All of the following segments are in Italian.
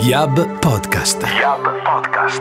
Yab Podcast. Yab Podcast.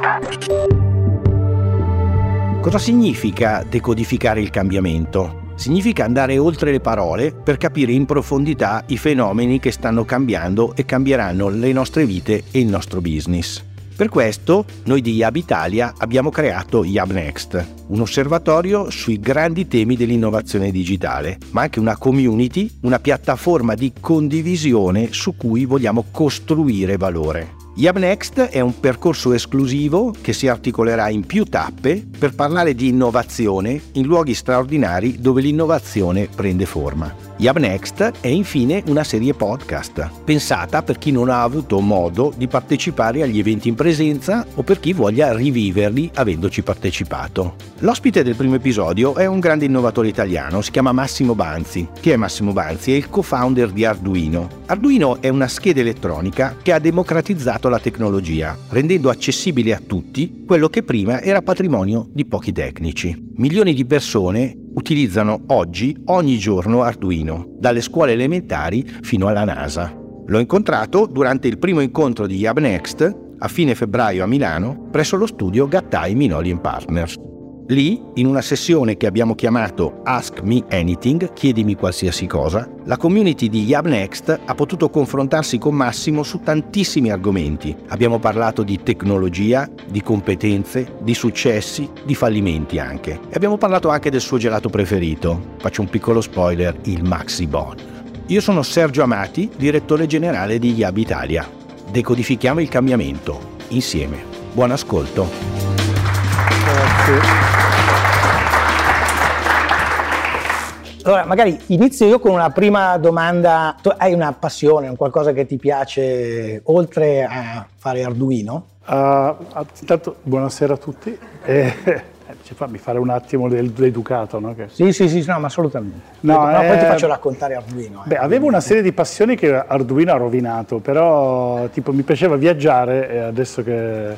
Cosa significa decodificare il cambiamento? Significa andare oltre le parole per capire in profondità i fenomeni che stanno cambiando e cambieranno le nostre vite e il nostro business. Per questo noi di Yab Italia abbiamo creato Yab Next, un osservatorio sui grandi temi dell'innovazione digitale, ma anche una community, una piattaforma di condivisione su cui vogliamo costruire valore. Yab Next è un percorso esclusivo che si articolerà in più tappe per parlare di innovazione in luoghi straordinari dove l'innovazione prende forma. Yab Next è infine una serie podcast, pensata per chi non ha avuto modo di partecipare agli eventi in presenza o per chi voglia riviverli avendoci partecipato. L'ospite del primo episodio è un grande innovatore italiano, si chiama Massimo Banzi. Chi è Massimo Banzi? È il co-founder di Arduino. Arduino è una scheda elettronica che ha democratizzato la tecnologia, rendendo accessibile a tutti quello che prima era patrimonio di pochi tecnici. Milioni di persone utilizzano oggi ogni giorno Arduino, dalle scuole elementari fino alla NASA. L'ho incontrato durante il primo incontro di YabNext a fine febbraio a Milano presso lo studio Gattai Minoli Partners. Lì, in una sessione che abbiamo chiamato Ask Me Anything, chiedimi qualsiasi cosa, la community di YabNext ha potuto confrontarsi con Massimo su tantissimi argomenti. Abbiamo parlato di tecnologia, di competenze, di successi, di fallimenti anche. E abbiamo parlato anche del suo gelato preferito. Faccio un piccolo spoiler, il Maxi Bon. Io sono Sergio Amati, direttore generale di Yab Italia. Decodifichiamo il cambiamento, insieme. Buon ascolto. Grazie. Allora, magari inizio io con una prima domanda. Tu hai una passione, un qualcosa che ti piace oltre a fare Arduino? Uh, intanto, buonasera a tutti. Eh, fammi fare un attimo l'educato, no? Che... Sì, sì, sì, no, ma assolutamente. No, no, eh, poi ti faccio raccontare Arduino. Eh. Beh, avevo una serie di passioni che Arduino ha rovinato, però tipo mi piaceva viaggiare e adesso che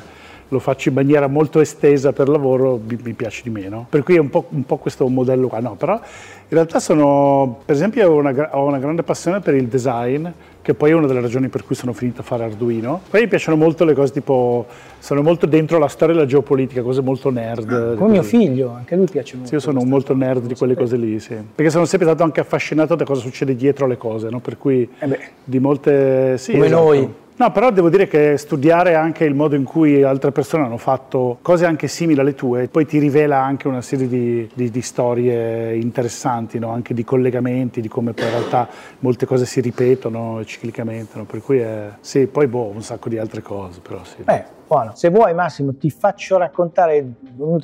lo faccio in maniera molto estesa per lavoro, mi, mi piace di meno. Per cui è un po', un po', questo modello qua. No, però in realtà sono, per esempio, ho una, ho una grande passione per il design, che poi è una delle ragioni per cui sono finito a fare Arduino. Poi mi piacciono molto le cose tipo, sono molto dentro la storia e la geopolitica, cose molto nerd. Ah, come mio figlio, anche lui piace molto. Sì, io sono molto nerd di quelle cose lì, sì. Perché sono sempre stato anche affascinato da cosa succede dietro le cose, no? Per cui eh di molte... Sì, come esatto. noi. No, però devo dire che studiare anche il modo in cui altre persone hanno fatto cose anche simili alle tue, poi ti rivela anche una serie di, di, di storie interessanti, no? anche di collegamenti, di come poi in realtà molte cose si ripetono ciclicamente, no? per cui è, sì, poi boh, un sacco di altre cose, però sì. Beh, buono. Se vuoi Massimo ti faccio raccontare,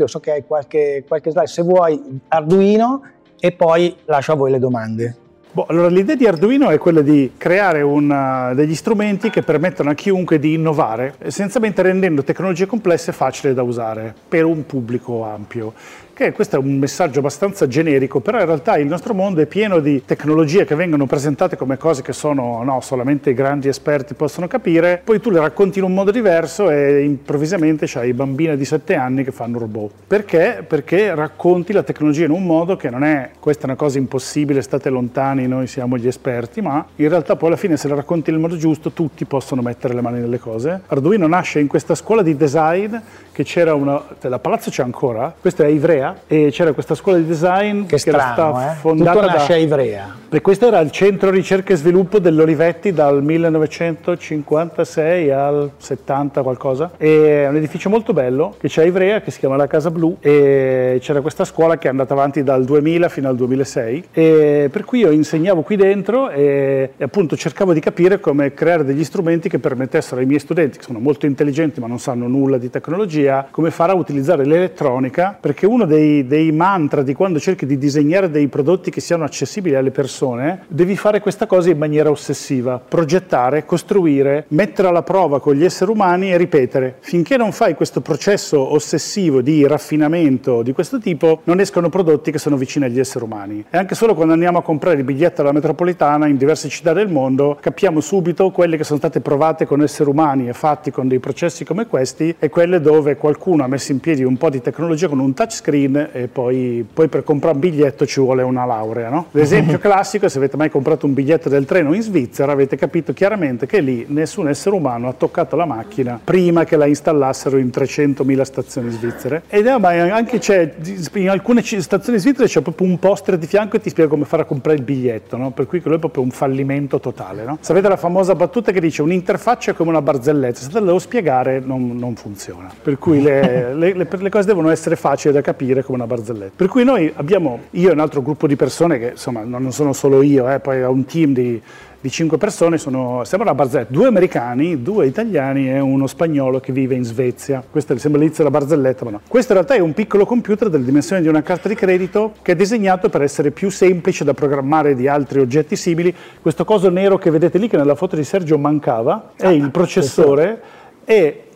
so che hai qualche, qualche slide, se vuoi Arduino e poi lascio a voi le domande. Boh, allora l'idea di Arduino è quella di creare una, degli strumenti che permettono a chiunque di innovare, essenzialmente rendendo tecnologie complesse facili da usare per un pubblico ampio che questo è un messaggio abbastanza generico, però in realtà il nostro mondo è pieno di tecnologie che vengono presentate come cose che sono no, solamente i grandi esperti possono capire, poi tu le racconti in un modo diverso e improvvisamente c'hai bambine di 7 anni che fanno robot. Perché? Perché racconti la tecnologia in un modo che non è questa è una cosa impossibile, state lontani, noi siamo gli esperti, ma in realtà poi alla fine se la racconti nel modo giusto tutti possono mettere le mani nelle cose. Arduino nasce in questa scuola di design che c'era una, cioè la palazzo c'è ancora, questa è Ivrea e c'era questa scuola di design che, che strano, era stata eh? fondata Tutto nasce da, a Ivrea. E questo era il centro ricerca e sviluppo dell'Olivetti dal 1956 al 70 qualcosa. E è un edificio molto bello che c'è a Ivrea che si chiama la Casa Blu e c'era questa scuola che è andata avanti dal 2000 fino al 2006 e per cui io insegnavo qui dentro e, e appunto cercavo di capire come creare degli strumenti che permettessero ai miei studenti che sono molto intelligenti ma non sanno nulla di tecnologia come fare a utilizzare l'elettronica, perché uno dei, dei, mantra di quando cerchi di disegnare dei prodotti che siano accessibili alle persone, devi fare questa cosa in maniera ossessiva, progettare, costruire, mettere alla prova con gli esseri umani e ripetere. Finché non fai questo processo ossessivo di raffinamento di questo tipo, non escono prodotti che sono vicini agli esseri umani. E anche solo quando andiamo a comprare il biglietto alla metropolitana in diverse città del mondo, capiamo subito quelle che sono state provate con esseri umani e fatti con dei processi come questi e quelle dove qualcuno ha messo in piedi un po' di tecnologia con un touchscreen e poi, poi, per comprare un biglietto ci vuole una laurea. No? L'esempio classico è se avete mai comprato un biglietto del treno in Svizzera avete capito chiaramente che lì nessun essere umano ha toccato la macchina prima che la installassero in 300.000 stazioni svizzere. Ed è, ma anche c'è, in alcune stazioni svizzere c'è proprio un poster di fianco e ti spiega come fare a comprare il biglietto, no? per cui quello è proprio un fallimento totale. No? Sapete la famosa battuta che dice un'interfaccia è come una barzelletta, se te la devo spiegare non, non funziona. Per cui le, le, le, le, cose devono essere facili da capire come una barzelletta. Per cui noi abbiamo, io e un altro gruppo di persone che insomma non sono solo io, eh, poi ho un team di di cinque persone, sono, sembra una barzelletta, due americani, due italiani e uno spagnolo che vive in Svezia. Questo sembra l'inizio della barzelletta, ma no. Questo in realtà è un piccolo computer delle dimensioni di una carta di credito che è disegnato per essere più semplice da programmare di altri oggetti simili. Questo coso nero che vedete lì, che nella foto di Sergio mancava, è il processore e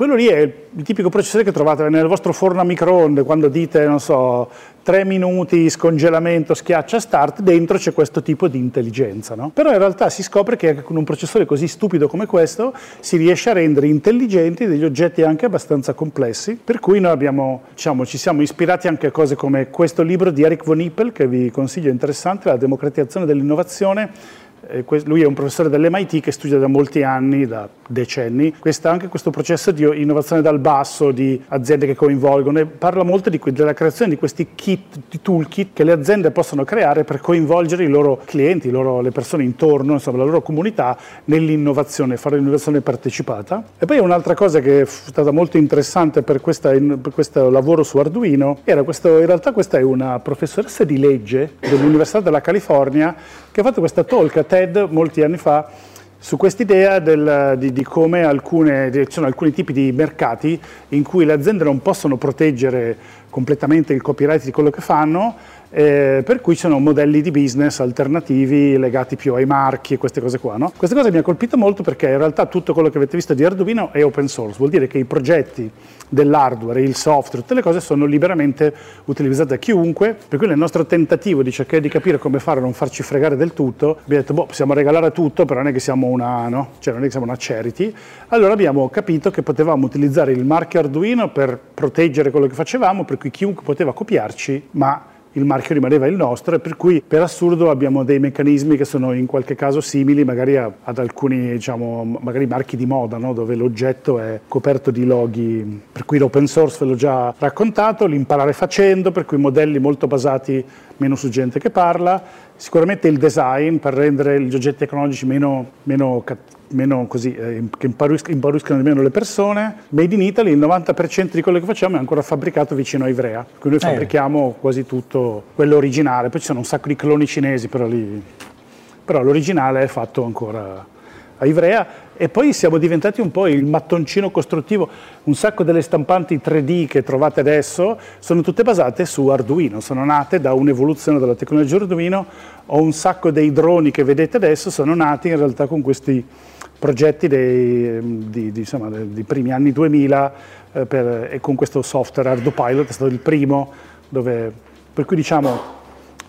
quello lì è il tipico processore che trovate nel vostro forno a microonde quando dite, non so, tre minuti, scongelamento, schiaccia start, dentro c'è questo tipo di intelligenza. No? Però in realtà si scopre che anche con un processore così stupido come questo si riesce a rendere intelligenti degli oggetti anche abbastanza complessi, per cui noi abbiamo, diciamo, ci siamo ispirati anche a cose come questo libro di Eric von Hippel, che vi consiglio interessante, La democratizzazione dell'innovazione, lui è un professore dell'MIT che studia da molti anni, da decenni, questa, anche questo processo di innovazione dal basso, di aziende che coinvolgono e parla molto di, della creazione di questi kit, di toolkit che le aziende possono creare per coinvolgere i loro clienti, i loro, le persone intorno, insomma la loro comunità nell'innovazione, fare l'innovazione partecipata. E poi un'altra cosa che è stata molto interessante per, questa, per questo lavoro su Arduino era questo, in realtà questa è una professoressa di legge dell'Università della California che ha fatto questa talk a TED molti anni fa su quest'idea di, di, come alcune, sono alcuni tipi di mercati in cui le aziende non possono proteggere completamente il copyright di quello che fanno, eh, per cui sono modelli di business alternativi legati più ai marchi e queste cose qua. No? Questa cosa mi ha colpito molto perché in realtà tutto quello che avete visto di Arduino è open source, vuol dire che i progetti dell'hardware, il software, tutte le cose sono liberamente utilizzate da chiunque, per cui nel nostro tentativo di cercare di capire come fare a non farci fregare del tutto, abbiamo detto, boh, possiamo regalare tutto, però non è che siamo una, no? cioè non è che siamo una charity, allora abbiamo capito che potevamo utilizzare il marchio Arduino per proteggere quello che facevamo, per cui chiunque poteva copiarci, ma il marchio rimaneva il nostro e per cui per assurdo abbiamo dei meccanismi che sono in qualche caso simili magari ad alcuni diciamo, magari marchi di moda no? dove l'oggetto è coperto di loghi per cui l'open source ve l'ho già raccontato, l'imparare facendo per cui modelli molto basati meno su gente che parla sicuramente il design per rendere gli oggetti tecnologici meno, meno meno così, eh, che impauruscano di meno le persone. Made in Italy, il 90% di quello che facciamo è ancora fabbricato vicino a Ivrea, quindi noi eh. fabbrichiamo quasi tutto quello originale, poi ci sono un sacco di cloni cinesi, però, lì, però l'originale è fatto ancora a Ivrea e poi siamo diventati un po' il mattoncino costruttivo, un sacco delle stampanti 3D che trovate adesso sono tutte basate su Arduino, sono nate da un'evoluzione della tecnologia Arduino, o un sacco dei droni che vedete adesso sono nati in realtà con questi progetti dei, di, di, insomma, dei primi anni 2000 eh, per, e con questo software ArduPilot è stato il primo dove, per cui diciamo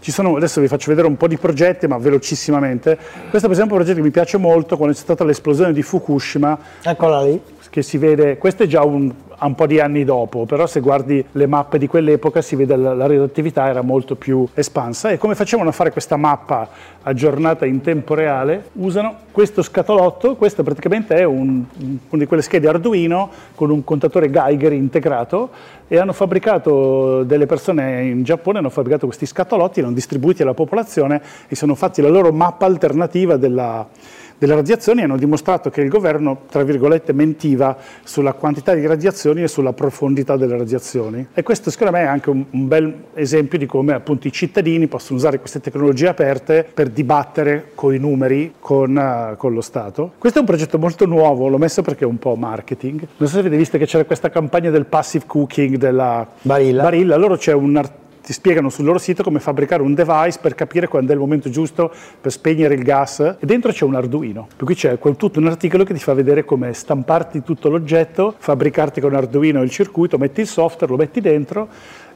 ci sono, adesso vi faccio vedere un po' di progetti, ma velocissimamente. Questo per esempio è un progetto che mi piace molto, quando c'è stata l'esplosione di Fukushima. Eccola lì. Che si vede, questo è già un, un po' di anni dopo, però se guardi le mappe di quell'epoca si vede la, la radioattività era molto più espansa e come facevano a fare questa mappa aggiornata in tempo reale? Usano questo scatolotto, questo praticamente è un, una di quelle schede Arduino con un contatore Geiger integrato e hanno fabbricato delle persone in Giappone, hanno fabbricato questi scatolotti, li hanno distribuiti alla popolazione e sono fatti la loro mappa alternativa della delle radiazioni hanno dimostrato che il governo, tra virgolette, mentiva sulla quantità di radiazioni e sulla profondità delle radiazioni. E questo secondo me è anche un, un bel esempio di come appunto i cittadini possono usare queste tecnologie aperte per dibattere con i numeri, con, uh, con lo Stato. Questo è un progetto molto nuovo, l'ho messo perché è un po' marketing. Non so se avete visto che c'era questa campagna del passive cooking della Barilla. Barilla. Allora c'è un articolo ti spiegano sul loro sito come fabbricare un device per capire quando è il momento giusto per spegnere il gas e dentro c'è un Arduino, per cui c'è tutto un articolo che ti fa vedere come stamparti tutto l'oggetto, fabbricarti con Arduino il circuito, metti il software, lo metti dentro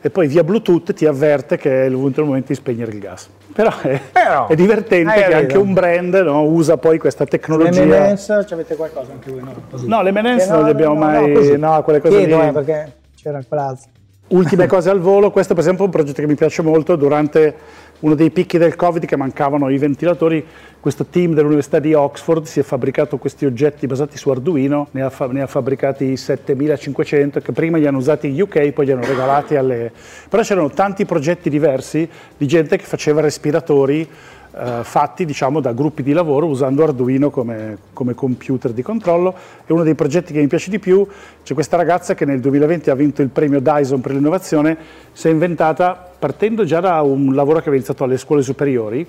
e poi via Bluetooth ti avverte che è venuto il momento di spegnere il gas. Però è, Però, è divertente che anche un brand no, usa poi questa tecnologia. Le M&M's, avete qualcosa anche voi? No, no le M&M's non le abbiamo no, mai... No, quelle cose Chiedo, lì. Eh, perché c'era quell'altro. Ultime cose al volo, questo per esempio è un progetto che mi piace molto, durante uno dei picchi del Covid che mancavano i ventilatori, questo team dell'Università di Oxford si è fabbricato questi oggetti basati su Arduino, ne ha, fa- ne ha fabbricati 7500 che prima li hanno usati in UK, poi li hanno regalati alle... però c'erano tanti progetti diversi di gente che faceva respiratori eh, fatti diciamo, da gruppi di lavoro usando Arduino come, come, computer di controllo. E uno dei progetti che mi piace di più. C'è questa ragazza che nel 2020 ha vinto il premio Dyson per l'innovazione, si è inventata partendo già da un lavoro che aveva iniziato alle scuole superiori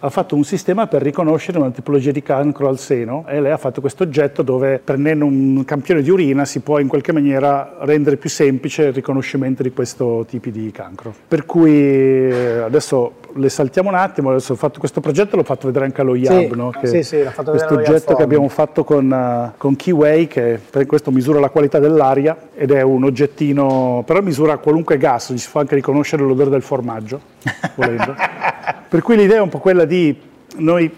ha fatto un sistema per riconoscere una tipologia di cancro al seno e lei ha fatto questo oggetto dove prendendo un campione di urina si può in qualche maniera rendere più semplice il riconoscimento di questo tipo di cancro. Per cui eh, adesso le saltiamo un attimo, adesso ho fatto questo progetto l'ho fatto vedere anche allo YAB, sì, no? sì, sì, l'ha fatto questo oggetto che abbiamo fatto con, uh, con Keyway che per questo misura la qualità dell'aria ed è un oggettino, però misura qualunque gas, si fa anche riconoscere l'odore del formaggio, volendo. per cui l'idea è un po' quella di noi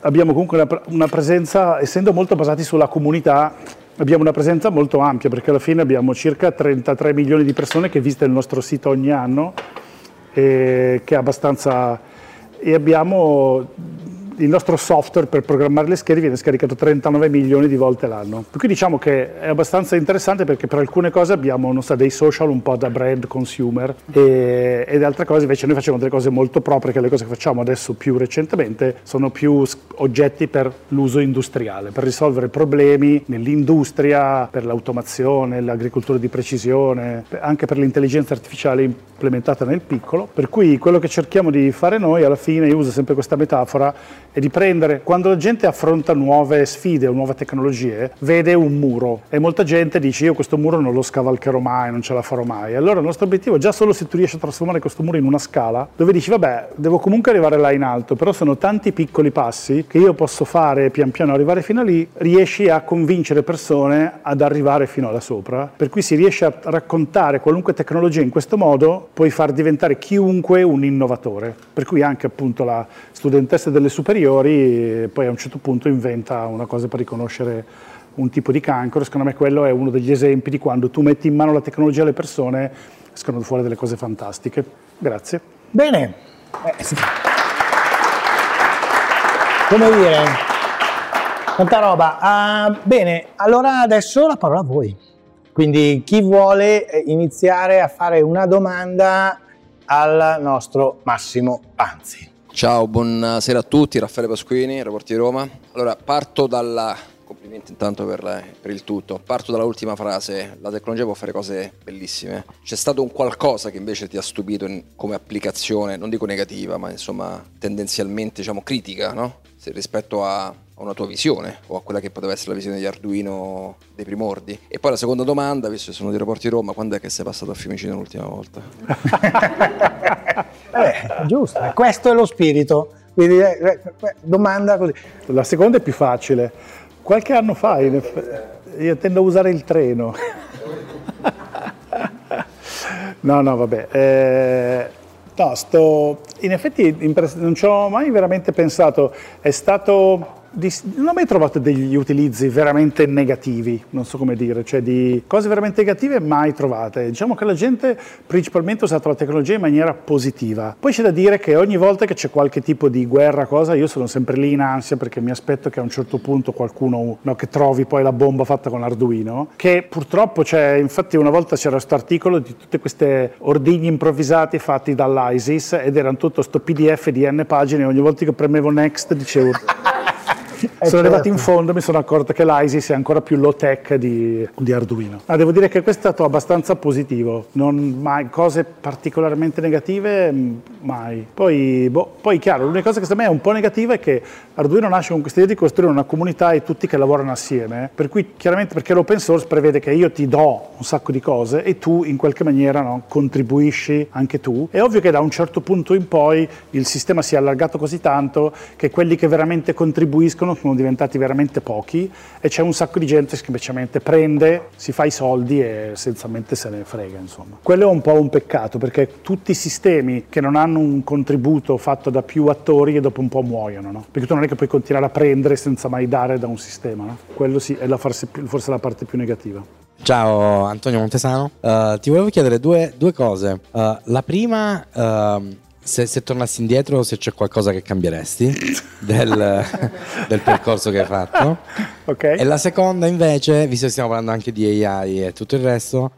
abbiamo comunque una, una presenza, essendo molto basati sulla comunità, abbiamo una presenza molto ampia perché alla fine abbiamo circa 33 milioni di persone che visitano il nostro sito ogni anno e che è abbastanza e abbiamo il nostro software per programmare le schede viene scaricato 39 milioni di volte l'anno. Per cui diciamo che è abbastanza interessante perché per alcune cose abbiamo so, dei social un po' da brand consumer e, ed altre cose invece noi facciamo delle cose molto proprie che le cose che facciamo adesso più recentemente sono più oggetti per l'uso industriale, per risolvere problemi nell'industria, per l'automazione, l'agricoltura di precisione, anche per l'intelligenza artificiale implementata nel piccolo. Per cui quello che cerchiamo di fare noi alla fine, io uso sempre questa metafora, e di prendere, quando la gente affronta nuove sfide o nuove tecnologie, vede un muro e molta gente dice io questo muro non lo scavalcherò mai, non ce la farò mai. Allora il nostro obiettivo è già solo se tu riesci a trasformare questo muro in una scala, dove dici vabbè, devo comunque arrivare là in alto, però sono tanti piccoli passi che io posso fare pian piano arrivare fino a lì, riesci a convincere persone ad arrivare fino là sopra. Per cui si riesce a raccontare qualunque tecnologia in questo modo, puoi far diventare chiunque un innovatore. Per cui anche appunto la studentessa delle superiori superiori poi a un certo punto inventa una cosa per riconoscere un tipo di cancro. Secondo me quello è uno degli esempi di quando tu metti in mano la tecnologia alle persone, escono fuori delle cose fantastiche. Grazie. Bene. Eh. Come dire, tanta roba. Uh, bene, allora adesso la parola a voi. Quindi chi vuole eh, iniziare a fare una domanda al nostro Massimo Panzi. Ciao, buonasera a tutti, Raffaele Pasquini, Rapporti di Roma. Allora, parto dalla... Complimenti intanto per, per, il tutto. Parto dalla ultima frase, la tecnologia può fare cose bellissime. C'è stato un qualcosa che invece ti ha stupito in, come applicazione, non dico negativa, ma insomma tendenzialmente diciamo critica, no? Se, rispetto a a una tua visione o a quella che poteva essere la visione di Arduino dei primordi. E poi la seconda domanda, visto che sono di Rapporti Roma, quando è che sei passato a Fiumicino l'ultima volta? eh, giusto, questo è lo spirito. Quindi, eh, eh, domanda così. La seconda è più facile. Qualche anno fa io tendo a usare il treno. no, no, vabbè. Eh, no, sto, in effetti non ci ho mai veramente pensato. È stato di, non ho mai trovato degli utilizzi veramente negativi, non so come dire, cioè di cose veramente negative mai trovate. Diciamo che la gente principalmente ha usato la tecnologia in maniera positiva. Poi c'è da dire che ogni volta che c'è qualche tipo di guerra, cosa, io sono sempre lì in ansia perché mi aspetto che a un certo punto qualcuno no, che trovi poi la bomba fatta con l'Arduino, che purtroppo c'è, infatti una volta c'era questo articolo di tutte queste ordigni improvvisati fatti dall'ISIS ed erano tutto sto PDF di N pagine ogni volta che premevo next dicevo sono certo. arrivato in fondo e mi sono accorto che l'ISIS è ancora più low tech di, di Arduino. Ah, devo dire che questo è stato abbastanza positivo, non mai cose particolarmente negative, mm, mai. Poi, boh, poi chiaro, l'unica cosa che secondo me è un po' negativa è che Arduino nasce con questa idea di costruire una comunità e tutti che lavorano assieme, per cui chiaramente perché l'open source prevede che io ti do un sacco di cose e tu in qualche maniera no, contribuisci anche tu. È ovvio che da un certo punto in poi il sistema si è allargato così tanto che quelli che veramente contribuiscono sono, sono diventati veramente pochi e c'è un sacco di gente che semplicemente prende, si fa i soldi e essenzialmente se ne frega. Insomma. Quello è un po' un peccato perché tutti i sistemi che non hanno un contributo fatto da più attori dopo un po' muoiono, no? perché tu non è che puoi continuare a prendere senza mai dare da un sistema. No? Quello sì, è la forse, forse la parte più negativa. Ciao Antonio Montesano, uh, ti volevo chiedere due, due cose. Uh, la prima, uh, se, se, tornassi indietro, se c'è qualcosa che cambieresti del, del percorso che hai fatto. Okay. E la seconda invece, visto che stiamo parlando anche di AI e tutto il resto,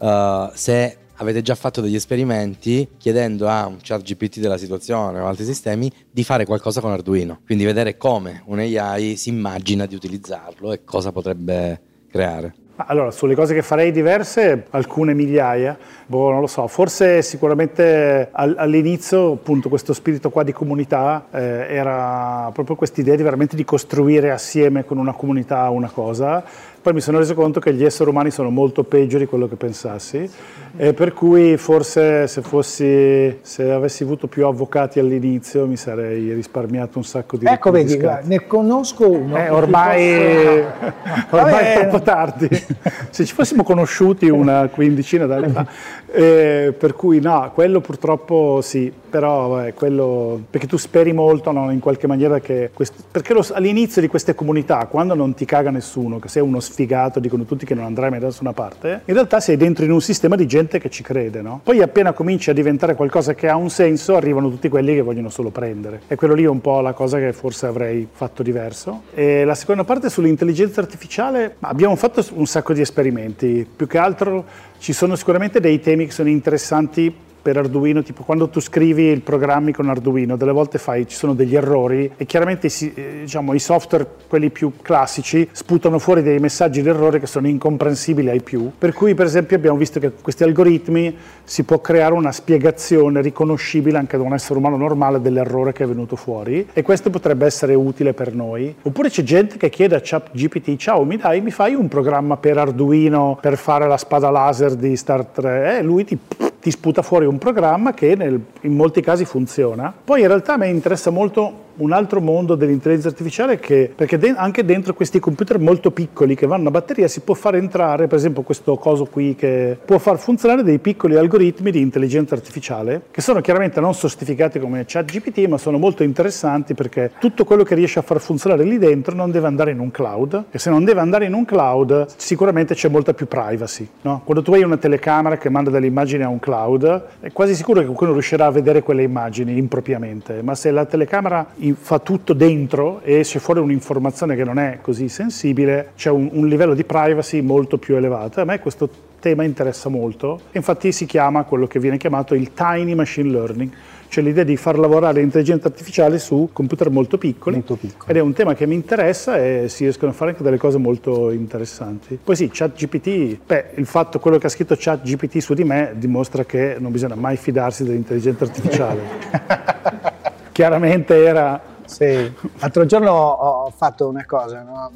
se avete già fatto degli esperimenti chiedendo a un chat GPT della situazione o altri sistemi di fare qualcosa con Arduino. Quindi vedere come un AI si immagina di utilizzarlo e cosa potrebbe creare. Allora, sulle cose che farei diverse, alcune migliaia, boh, non lo so, forse sicuramente all'inizio appunto questo spirito qua di comunità eh, era proprio questa idea di veramente di costruire assieme con una comunità una cosa poi mi sono reso conto che gli esseri umani sono molto peggio di quello che pensassi e per cui forse se, fossi, se avessi avuto più avvocati all'inizio mi sarei risparmiato un sacco di Ecco, vedi, guarda, ne conosco uno. Eh, ormai, posso... ormai è troppo tardi. se ci fossimo conosciuti una quindicina d'anni fa. Eh, per cui no, quello purtroppo sì, però vabbè, quello, perché tu speri molto no, in qualche maniera che, quest... perché lo, all'inizio di queste comunità, quando non ti caga nessuno, che sei uno sfigato, dicono tutti che non andrai mai da nessuna parte, in realtà sei dentro in un sistema di gente che ci crede, no? Poi appena cominci a diventare qualcosa che ha un senso, arrivano tutti quelli che vogliono solo prendere. E quello lì è un po' la cosa che forse avrei fatto diverso. E la seconda parte sull'intelligenza artificiale, abbiamo fatto un sacco di esperimenti, più che altro ci sono sicuramente dei temi che sono interessanti per Arduino, tipo quando tu scrivi il programmi con Arduino, delle volte fai, ci sono degli errori e chiaramente eh, diciamo, i software, quelli più classici, sputano fuori dei messaggi d'errore che sono incomprensibili ai più. Per cui per esempio abbiamo visto che con questi algoritmi si può creare una spiegazione riconoscibile anche da un essere umano normale dell'errore che è venuto fuori e questo potrebbe essere utile per noi. Oppure c'è gente che chiede a ChatGPT, ciao mi dai, mi fai un programma per Arduino per fare la spada laser di Star 3? E lui ti ti sputa fuori un programma che nel, in molti casi funziona. Poi in realtà a me interessa molto un altro mondo dell'intelligenza artificiale che, perché de- anche dentro questi computer molto piccoli che vanno a batteria si può far entrare, per esempio questo coso qui che può far funzionare dei piccoli algoritmi di intelligenza artificiale che sono chiaramente non sostificati come ChatGPT ma sono molto interessanti perché tutto quello che riesce a far funzionare lì dentro non deve andare in un cloud e se non deve andare in un cloud sicuramente c'è molta più privacy. No? Quando tu hai una telecamera che manda delle immagini a un cloud è quasi sicuro che qualcuno riuscirà a vedere quelle immagini impropriamente, ma se la telecamera fa tutto dentro e esce fuori un'informazione che non è così sensibile, c'è un, un livello di privacy molto più elevato. A me questo tema interessa molto, infatti si chiama quello che viene chiamato il tiny machine learning, cioè l'idea di far lavorare l'intelligenza artificiale su computer molto piccoli, molto piccoli, ed è un tema che mi interessa e si riescono a fare anche delle cose molto interessanti. Poi sì, ChatGPT, beh, il fatto quello che ha scritto ChatGPT su di me dimostra che non bisogna mai fidarsi dell'intelligenza artificiale. Chiaramente era sì. L'altro giorno ho fatto una cosa, no?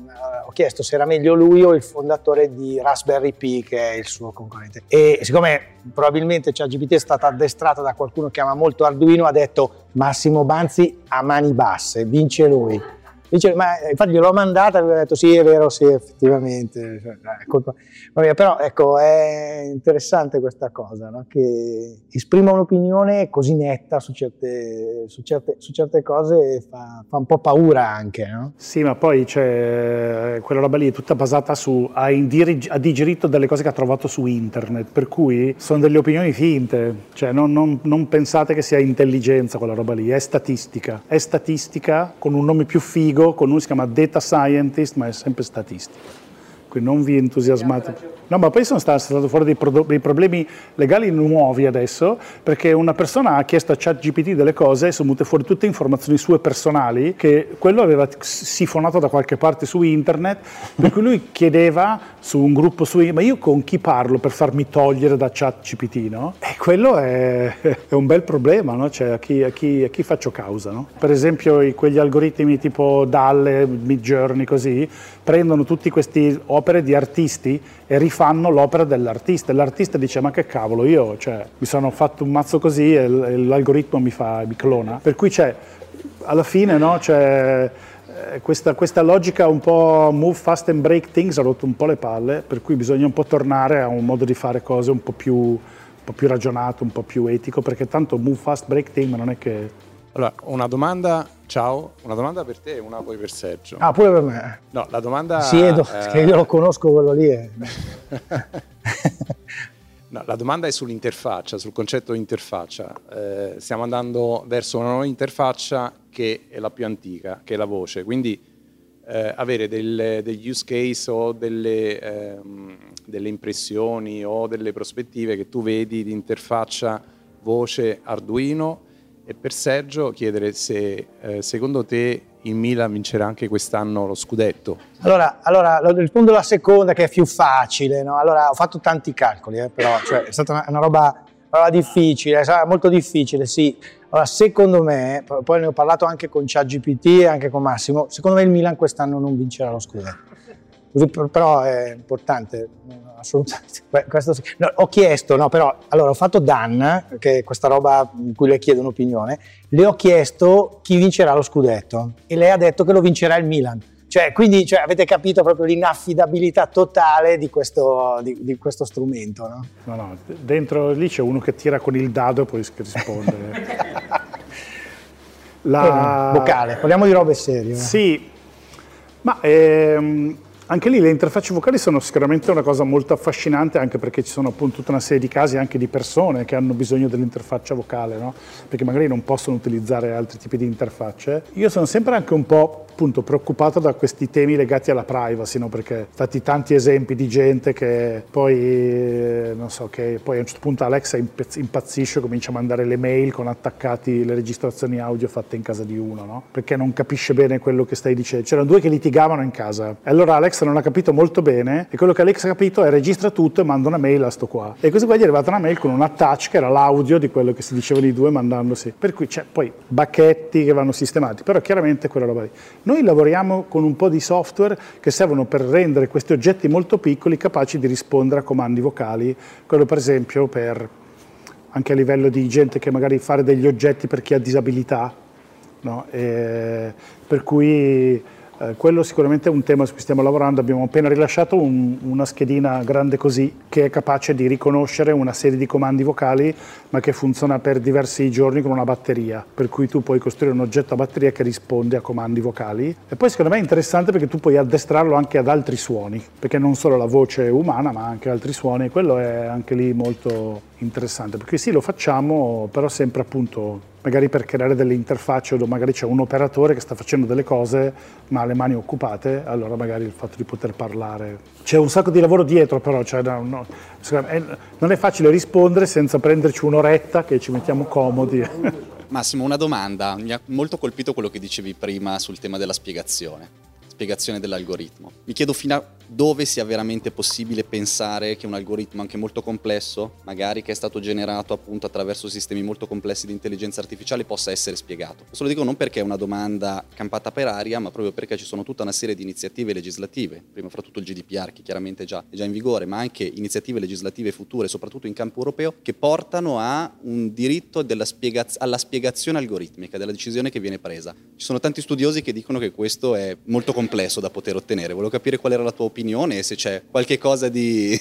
ho chiesto se era meglio lui o il fondatore di Raspberry Pi, che è il suo concorrente. E siccome probabilmente ChatGPT è stata addestrata da qualcuno che ama molto Arduino, ha detto Massimo Banzi a mani basse, vince lui. Dice, ma eh, infatti gliel'ho mandata e ha detto sì, è vero, sì, effettivamente. Cioè, Vabbè, però ecco, è interessante questa cosa, no? che esprima un'opinione così netta su certe, su certe, su certe cose fa, fa, un po' paura anche. No? Sì, ma poi c'è quella roba lì è tutta basata su, ha, indirig- ha, digerito delle cose che ha trovato su internet, per cui sono delle opinioni finte, cioè non, non, non pensate che sia intelligenza quella roba lì, è statistica, è statistica con un nome più figo con uno si chiama data scientist, ma è sempre statistica quindi non vi entusiasmate. No, ma poi sono stati fuori dei, pro- dei, problemi legali nuovi adesso, perché una persona ha chiesto a ChatGPT delle cose e sono venute fuori tutte informazioni sue personali, che quello aveva sifonato da qualche parte su internet, per cui lui chiedeva su un gruppo su ma io con chi parlo per farmi togliere da ChatGPT, no? E quello è, è un bel problema, no? Cioè a chi, a chi, a chi faccio causa, no? Per esempio quegli algoritmi tipo Dalle, Midjourney, così, prendono tutti questi opere di artisti e rifanno l'opera dell'artista. E l'artista dice: Ma che cavolo, io cioè, mi sono fatto un mazzo così e l'algoritmo mi, fa, mi clona. Per cui c'è, alla fine, no, c'è eh, questa, questa, logica un po' move fast and break things ha rotto un po' le palle, per cui bisogna un po' tornare a un modo di fare cose un po' più, un po più ragionato, un po' più etico, perché tanto move fast break things non è che... Allora, una domanda Ciao, una domanda per te e una poi per Sergio. Ah, pure per me. No, la domanda... Siedo, eh... che io lo conosco quello lì. È... No, la domanda è sull'interfaccia, sul concetto di interfaccia. Eh, stiamo andando verso una nuova interfaccia che è la più antica, che è la voce. Quindi eh, avere delle, degli use case o delle, ehm, delle, impressioni o delle prospettive che tu vedi di interfaccia voce Arduino e per Sergio chiedere se eh, secondo te il Milan vincerà anche quest'anno lo scudetto? Allora, allora rispondo alla seconda che è più facile. No? Allora, ho fatto tanti calcoli, eh, però cioè, è stata una, una roba, roba, difficile, molto difficile, sì. Allora, secondo me, poi ne ho parlato anche con ChatGPT e anche con Massimo, secondo me il Milan quest'anno non vincerà lo scudetto. Però è importante, assolutamente. Questo sì. no, ho chiesto, no, però, allora ho fatto Dan, che è questa roba in cui le chiedo un'opinione, le ho chiesto chi vincerà lo scudetto e lei ha detto che lo vincerà il Milan. Cioè, quindi cioè, avete capito proprio l'inaffidabilità totale di questo, di, di questo strumento, no? No, no, dentro lì c'è uno che tira con il dado e poi risponde. La... Vocale, parliamo di robe serie. Sì, ma ehm, anche lì le interfacce vocali sono sicuramente una cosa molto affascinante anche perché ci sono appunto tutta una serie di casi anche di persone che hanno bisogno dell'interfaccia vocale, no? perché magari non possono utilizzare altri tipi di interfacce. Io sono sempre anche un po' appunto preoccupato da questi temi legati alla privacy, no? perché stati tanti esempi di gente che poi, eh, non so, che poi a un certo punto Alexa impazzisce, comincia a mandare le mail con attaccati le registrazioni audio fatte in casa di uno, no? perché non capisce bene quello che stai dicendo. C'erano due che litigavano in casa e allora Alexa non ha capito molto bene e quello che Alexa ha capito è registra tutto e manda una mail a sto qua. E così poi gli è arrivata una mail con un attach che era l'audio di quello che si dicevano i due mandandosi. Per cui c'è poi bacchetti che vanno sistemati, però chiaramente quella roba lì. Noi lavoriamo con un po' di software che servono per rendere questi oggetti molto piccoli capaci di rispondere a comandi vocali, quello per esempio per anche a livello di gente che magari fare degli oggetti per chi ha disabilità, no? per cui eh, quello sicuramente è un tema su cui stiamo lavorando, abbiamo appena rilasciato un, una schedina grande così che è capace di riconoscere una serie di comandi vocali ma che funziona per diversi giorni con una batteria, per cui tu puoi costruire un oggetto a batteria che risponde a comandi vocali. E poi secondo me è interessante perché tu puoi addestrarlo anche ad altri suoni, perché non solo la voce umana ma anche altri suoni, quello è anche lì molto interessante, perché sì lo facciamo però sempre appunto magari per creare delle interfacce o magari c'è un operatore che sta facendo delle cose ma ha le mani occupate, allora magari il fatto di poter parlare. C'è un sacco di lavoro dietro però, cioè, no, no, non è facile rispondere senza prenderci un'oretta che ci mettiamo comodi. Massimo, una domanda, mi ha molto colpito quello che dicevi prima sul tema della spiegazione spiegazione dell'algoritmo. Mi chiedo fino a dove sia veramente possibile pensare che un algoritmo anche molto complesso, magari che è stato generato appunto attraverso sistemi molto complessi di intelligenza artificiale, possa essere spiegato. Questo lo dico non perché è una domanda campata per aria, ma proprio perché ci sono tutta una serie di iniziative legislative, prima fra tutto il GDPR che chiaramente già, è già in vigore, ma anche iniziative legislative future, soprattutto in campo europeo, che portano a un diritto spiegaz- alla spiegazione algoritmica della decisione che viene presa. Ci sono tanti studiosi che dicono che questo è molto complesso da poter ottenere. Volevo capire qual era la tua opinione opinione e se c'è qualche cosa di,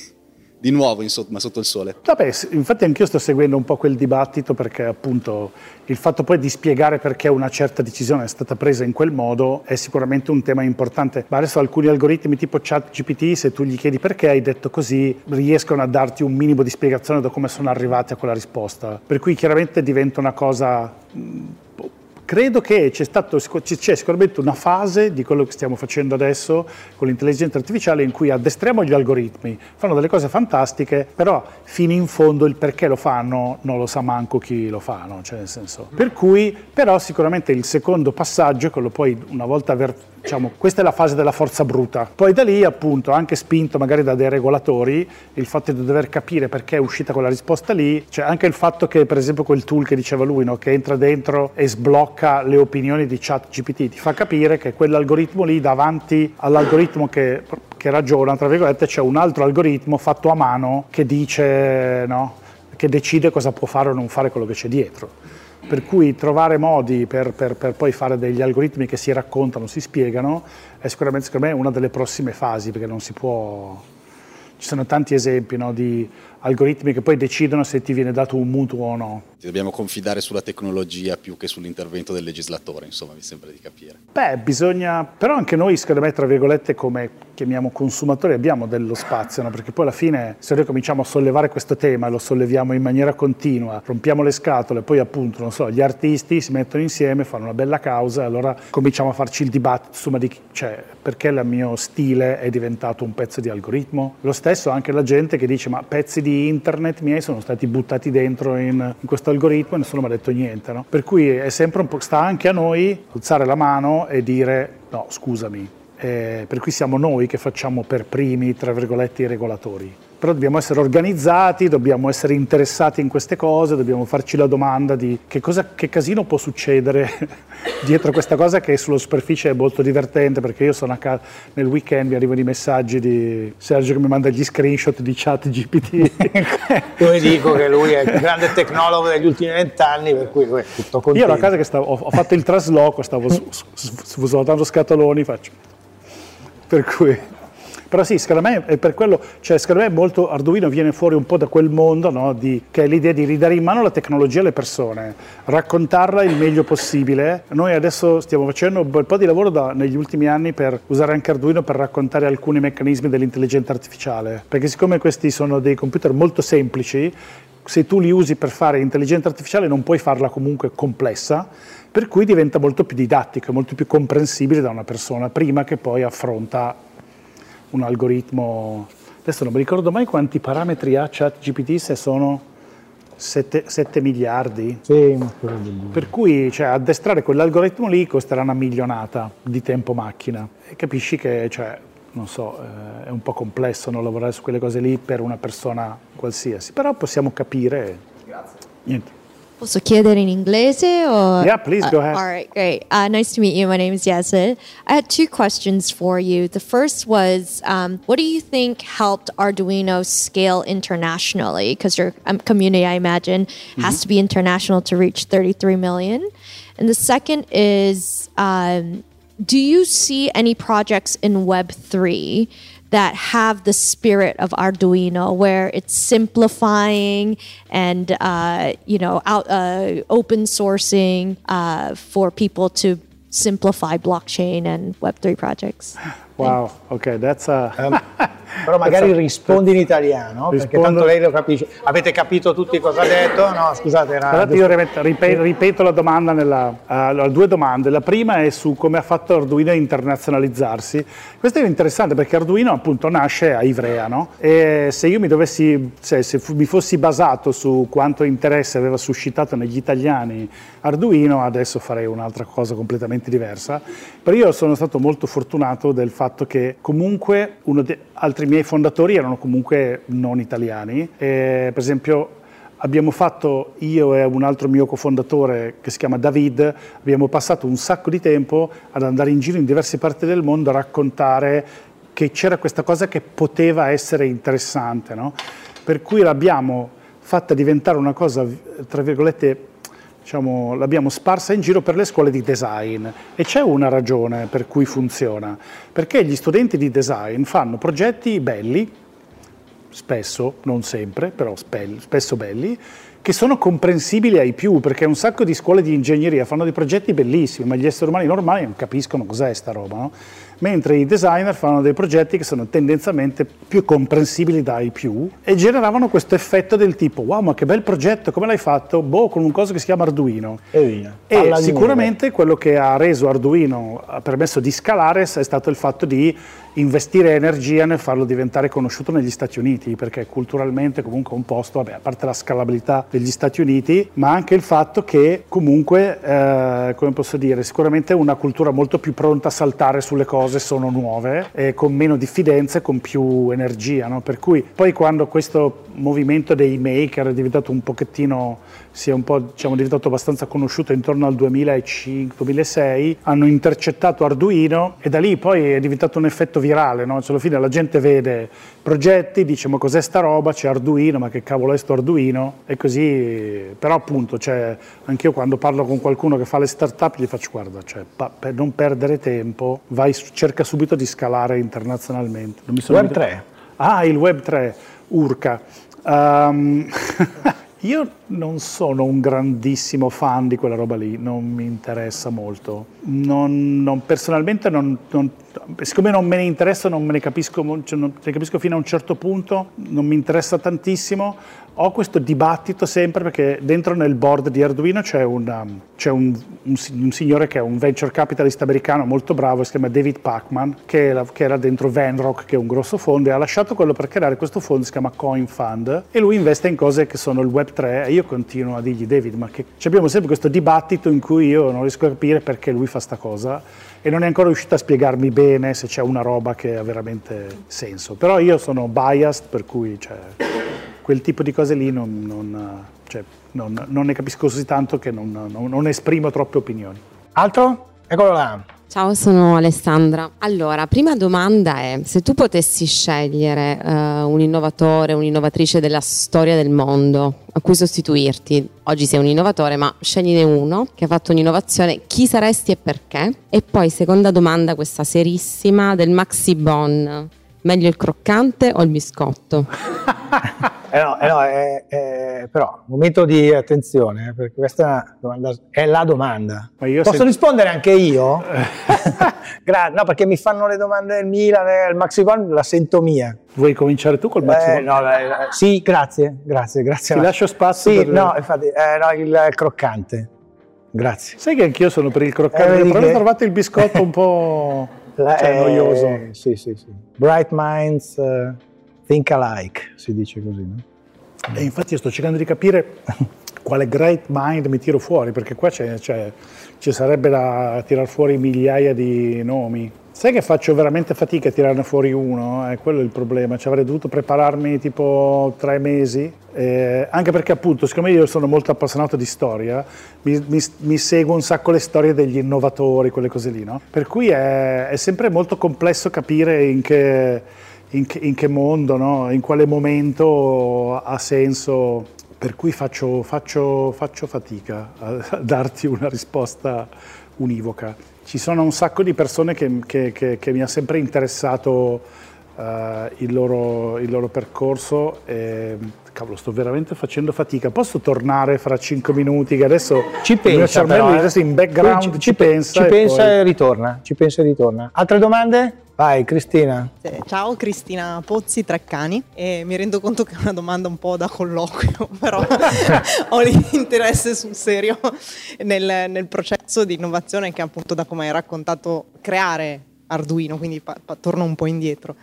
di nuovo insomma, sotto il sole. Vabbè, infatti anch'io sto seguendo un po' quel dibattito perché appunto il fatto poi di spiegare perché una certa decisione è stata presa in quel modo è sicuramente un tema importante. Ma adesso alcuni algoritmi tipo ChatGPT, se tu gli chiedi perché hai detto così, riescono a darti un minimo di spiegazione da come sono arrivati a quella risposta. Per cui chiaramente diventa una cosa Credo che c'è, stato, c'è sicuramente una fase di quello che stiamo facendo adesso con l'intelligenza artificiale in cui addestriamo gli algoritmi, fanno delle cose fantastiche, però fino in fondo il perché lo fanno non lo sa manco chi lo fa, no? cioè, Per cui, però sicuramente il secondo passaggio quello poi, una volta aver Diciamo, questa è la fase della forza bruta. Poi da lì, appunto, anche spinto magari da dei regolatori, il fatto di dover capire perché è uscita quella risposta lì, cioè anche il fatto che, per esempio, quel tool che diceva lui, no, che entra dentro e sblocca le opinioni di chat GPT, ti fa capire che quell'algoritmo lì davanti all'algoritmo che, che ragiona, tra virgolette, c'è un altro algoritmo fatto a mano che dice, no, che decide cosa può fare o non fare quello che c'è dietro. Per cui trovare modi per, per, per, poi fare degli algoritmi che si raccontano, si spiegano, è sicuramente secondo me una delle prossime fasi, perché non si può... ci sono tanti esempi no, di algoritmi che poi decidono se ti viene dato un mutuo o no. Dobbiamo confidare sulla tecnologia più che sull'intervento del legislatore, insomma, mi sembra di capire. Beh, bisogna, però anche noi, secondo me, tra virgolette, come chiamiamo consumatori, abbiamo dello spazio, no? perché poi alla fine, se noi cominciamo a sollevare questo tema e lo solleviamo in maniera continua, rompiamo le scatole, poi appunto, non so, gli artisti si mettono insieme, fanno una bella causa e allora cominciamo a farci il dibattito, insomma, di cioè, perché il mio stile è diventato un pezzo di algoritmo. Lo stesso anche la gente che dice, ma pezzi di internet miei sono stati buttati dentro in, in questo algoritmo e nessuno mi ha detto niente. No? Per cui sta anche a noi alzare la mano e dire no, scusami. Eh, per cui siamo noi che facciamo per primi, tra virgolette, i regolatori però dobbiamo essere organizzati, dobbiamo essere interessati in queste cose, dobbiamo farci la domanda di che, cosa, che casino può succedere dietro questa cosa che sulla superficie è molto divertente perché io sono a casa, nel weekend mi arrivano i messaggi di Sergio che mi manda gli screenshot di chat GPT. Dove dico che lui è il grande tecnologo degli ultimi vent'anni per cui è tutto contento. Io ero a casa che stavo, ho, fatto il trasloco, stavo svuotando scatoloni, faccio... Per cui... Però sì, secondo me è per quello, cioè secondo me molto Arduino viene fuori un po' da quel mondo, no? di, che è l'idea di ridare in mano la tecnologia alle persone, raccontarla il meglio possibile. Noi adesso stiamo facendo un bel po' di lavoro da, negli ultimi anni per usare anche Arduino per raccontare alcuni meccanismi dell'intelligenza artificiale, perché siccome questi sono dei computer molto semplici, se tu li usi per fare intelligenza artificiale non puoi farla comunque complessa, per cui diventa molto più didattico, molto più comprensibile da una persona prima che poi affronta un algoritmo, adesso non mi ricordo mai quanti parametri ha ChatGPT, se sono 7, 7 miliardi. Sì, per cui cioè, addestrare quell'algoritmo lì costerà una milionata di tempo macchina. E capisci che, cioè, non so, eh, è un po' complesso non lavorare su quelle cose lì per una persona qualsiasi, però possiamo capire. Grazie. Niente. Posso chiedere in inglese? Or? Yeah, please go ahead. Uh, all right, great. Uh, nice to meet you. My name is Yazid. I had two questions for you. The first was, um, what do you think helped Arduino scale internationally? Because your um, community, I imagine, mm-hmm. has to be international to reach 33 million. And the second is, um, do you see any projects in Web3 that have the spirit of Arduino, where it's simplifying and uh, you know out, uh, open sourcing uh, for people to simplify blockchain and Web3 projects. Wow, ok, that's a... um, però magari rispondi in italiano, Rispondo... perché tanto lei lo capisce. Avete capito tutti cosa ha detto? No, scusate, era... Allora io ripeto, ripeto la domanda, nella, uh, allora, due domande. La prima è su come ha fatto Arduino a internazionalizzarsi. Questo è interessante perché Arduino appunto nasce a Ivrea, no? E se io mi dovessi, se, se mi fossi basato su quanto interesse aveva suscitato negli italiani Arduino, adesso farei un'altra cosa completamente diversa. Però io sono stato molto fortunato del fatto che comunque dei altri miei fondatori erano comunque non italiani. E, per esempio abbiamo fatto, io e un altro mio cofondatore che si chiama David, abbiamo passato un sacco di tempo ad andare in giro in diverse parti del mondo a raccontare che c'era questa cosa che poteva essere interessante, no? per cui l'abbiamo fatta diventare una cosa, tra virgolette, diciamo, l'abbiamo sparsa in giro per le scuole di design. E c'è una ragione per cui funziona, perché gli studenti di design fanno progetti belli, spesso, non sempre, però spesso belli, che sono comprensibili ai più, perché un sacco di scuole di ingegneria fanno dei progetti bellissimi, ma gli esseri umani normali non capiscono cos'è sta roba, no? mentre i designer fanno dei progetti che sono tendenzialmente più comprensibili dai più e generavano questo effetto del tipo wow ma che bel progetto, come l'hai fatto? Boh, con un coso che si chiama Arduino. E via. E sicuramente quello che ha reso Arduino, ha permesso di scalare, è stato il fatto di investire energia nel farlo diventare conosciuto negli Stati Uniti, perché culturalmente comunque è un posto, vabbè, a parte la scalabilità degli Stati Uniti, ma anche il fatto che comunque, eh, come posso dire, sicuramente è una cultura molto più pronta a saltare sulle cose, sono nuove, e con meno diffidenza e con più energia, no? per cui poi quando questo movimento dei maker è diventato un pochettino si è un po' diciamo, diventato abbastanza conosciuto intorno al 2005-2006, hanno intercettato Arduino e da lì poi è diventato un effetto virale, no? cioè, alla fine la gente vede progetti, dice ma cos'è sta roba, c'è Arduino, ma che cavolo è sto Arduino? E così, però appunto, cioè, anche io quando parlo con qualcuno che fa le start-up gli faccio guarda, cioè, pa- per non perdere tempo, vai, cerca subito di scalare internazionalmente. Web 3? Ah, il Web 3, Urca. Um, io non sono un grandissimo fan di quella roba lì, non mi interessa molto. Non, non, personalmente, non, siccome non me ne interessa, non me ne capisco, cioè ne capisco fino a un certo punto, non mi interessa tantissimo ho questo dibattito sempre perché dentro nel board di Arduino c'è, una, c'è un, un, un, signore che è un venture capitalist americano molto bravo, si chiama David Pacman, che era, che era dentro Vanrock, che è un grosso fondo, e ha lasciato quello per creare questo fondo, si chiama Coin Fund, e lui investe in cose che sono il Web 3, e io continuo a dirgli, David, ma che... Abbiamo sempre questo dibattito in cui io non riesco a capire perché lui fa sta cosa, e non è ancora riuscito a spiegarmi bene se c'è una roba che ha veramente senso. Però io sono biased, per cui... Cioè, quel tipo di cose lì non, non, cioè, non, non ne capisco così tanto che non, esprimo troppe opinioni. Altro? Eccolo là. Ciao, sono Alessandra. Allora, prima domanda è, se tu potessi scegliere uh, un innovatore, un'innovatrice della storia del mondo a cui sostituirti, oggi sei un innovatore, ma scegliene uno che ha fatto un'innovazione, chi saresti e perché? E poi, seconda domanda, questa serissima del Maxi Bon, meglio il croccante o il biscotto? Eh no, eh no è, è, però, momento di attenzione, eh, perché questa domanda è la domanda. Posso se... rispondere anche io? no, perché mi fanno le domande del Milan, eh, il Maxicon la sento mia. Vuoi cominciare tu col Maxicon? Eh, no, eh, sì, grazie, grazie, grazie. Ti lascio spazio sì, per... no, infatti, eh, no, il, croccante. Grazie. Sai che anch'io sono per il croccante, eh, però che... ho trovato il biscotto un po' cioè, noioso. Sì, sì, sì. Bright minds... Think alike, si dice così. No? E infatti io sto cercando di capire quale great mind mi tiro fuori, perché qua c'è, c'è, ci sarebbe da tirar fuori migliaia di nomi. Sai che faccio veramente fatica a tirarne fuori uno? È quello il problema. Ci avrei dovuto prepararmi tipo tre mesi, eh, anche perché appunto, siccome io sono molto appassionato di storia, mi, mi, mi, seguo un sacco le storie degli innovatori, quelle cose lì, no? Per cui è, è sempre molto complesso capire in che in che, in che mondo, no? in quale momento ha senso, per cui faccio, faccio, faccio fatica a, darti una risposta univoca. Ci sono un sacco di persone che, che, che, mi ha sempre interessato uh, il, loro, il, loro, percorso e cavolo sto veramente facendo fatica. Posso tornare fra cinque minuti che adesso ci pensa, il mio cervello in background ci, ci, ci pensa, ci pensa e, e ritorna, ci pensa e ritorna. Altre domande? Vai Cristina. Ciao Cristina Pozzi Treccani e mi rendo conto che è una domanda un po' da colloquio, però ho l'interesse sul serio nel, nel, processo di innovazione che appunto da come hai raccontato creare Arduino, quindi pa- pa- torno un po' indietro.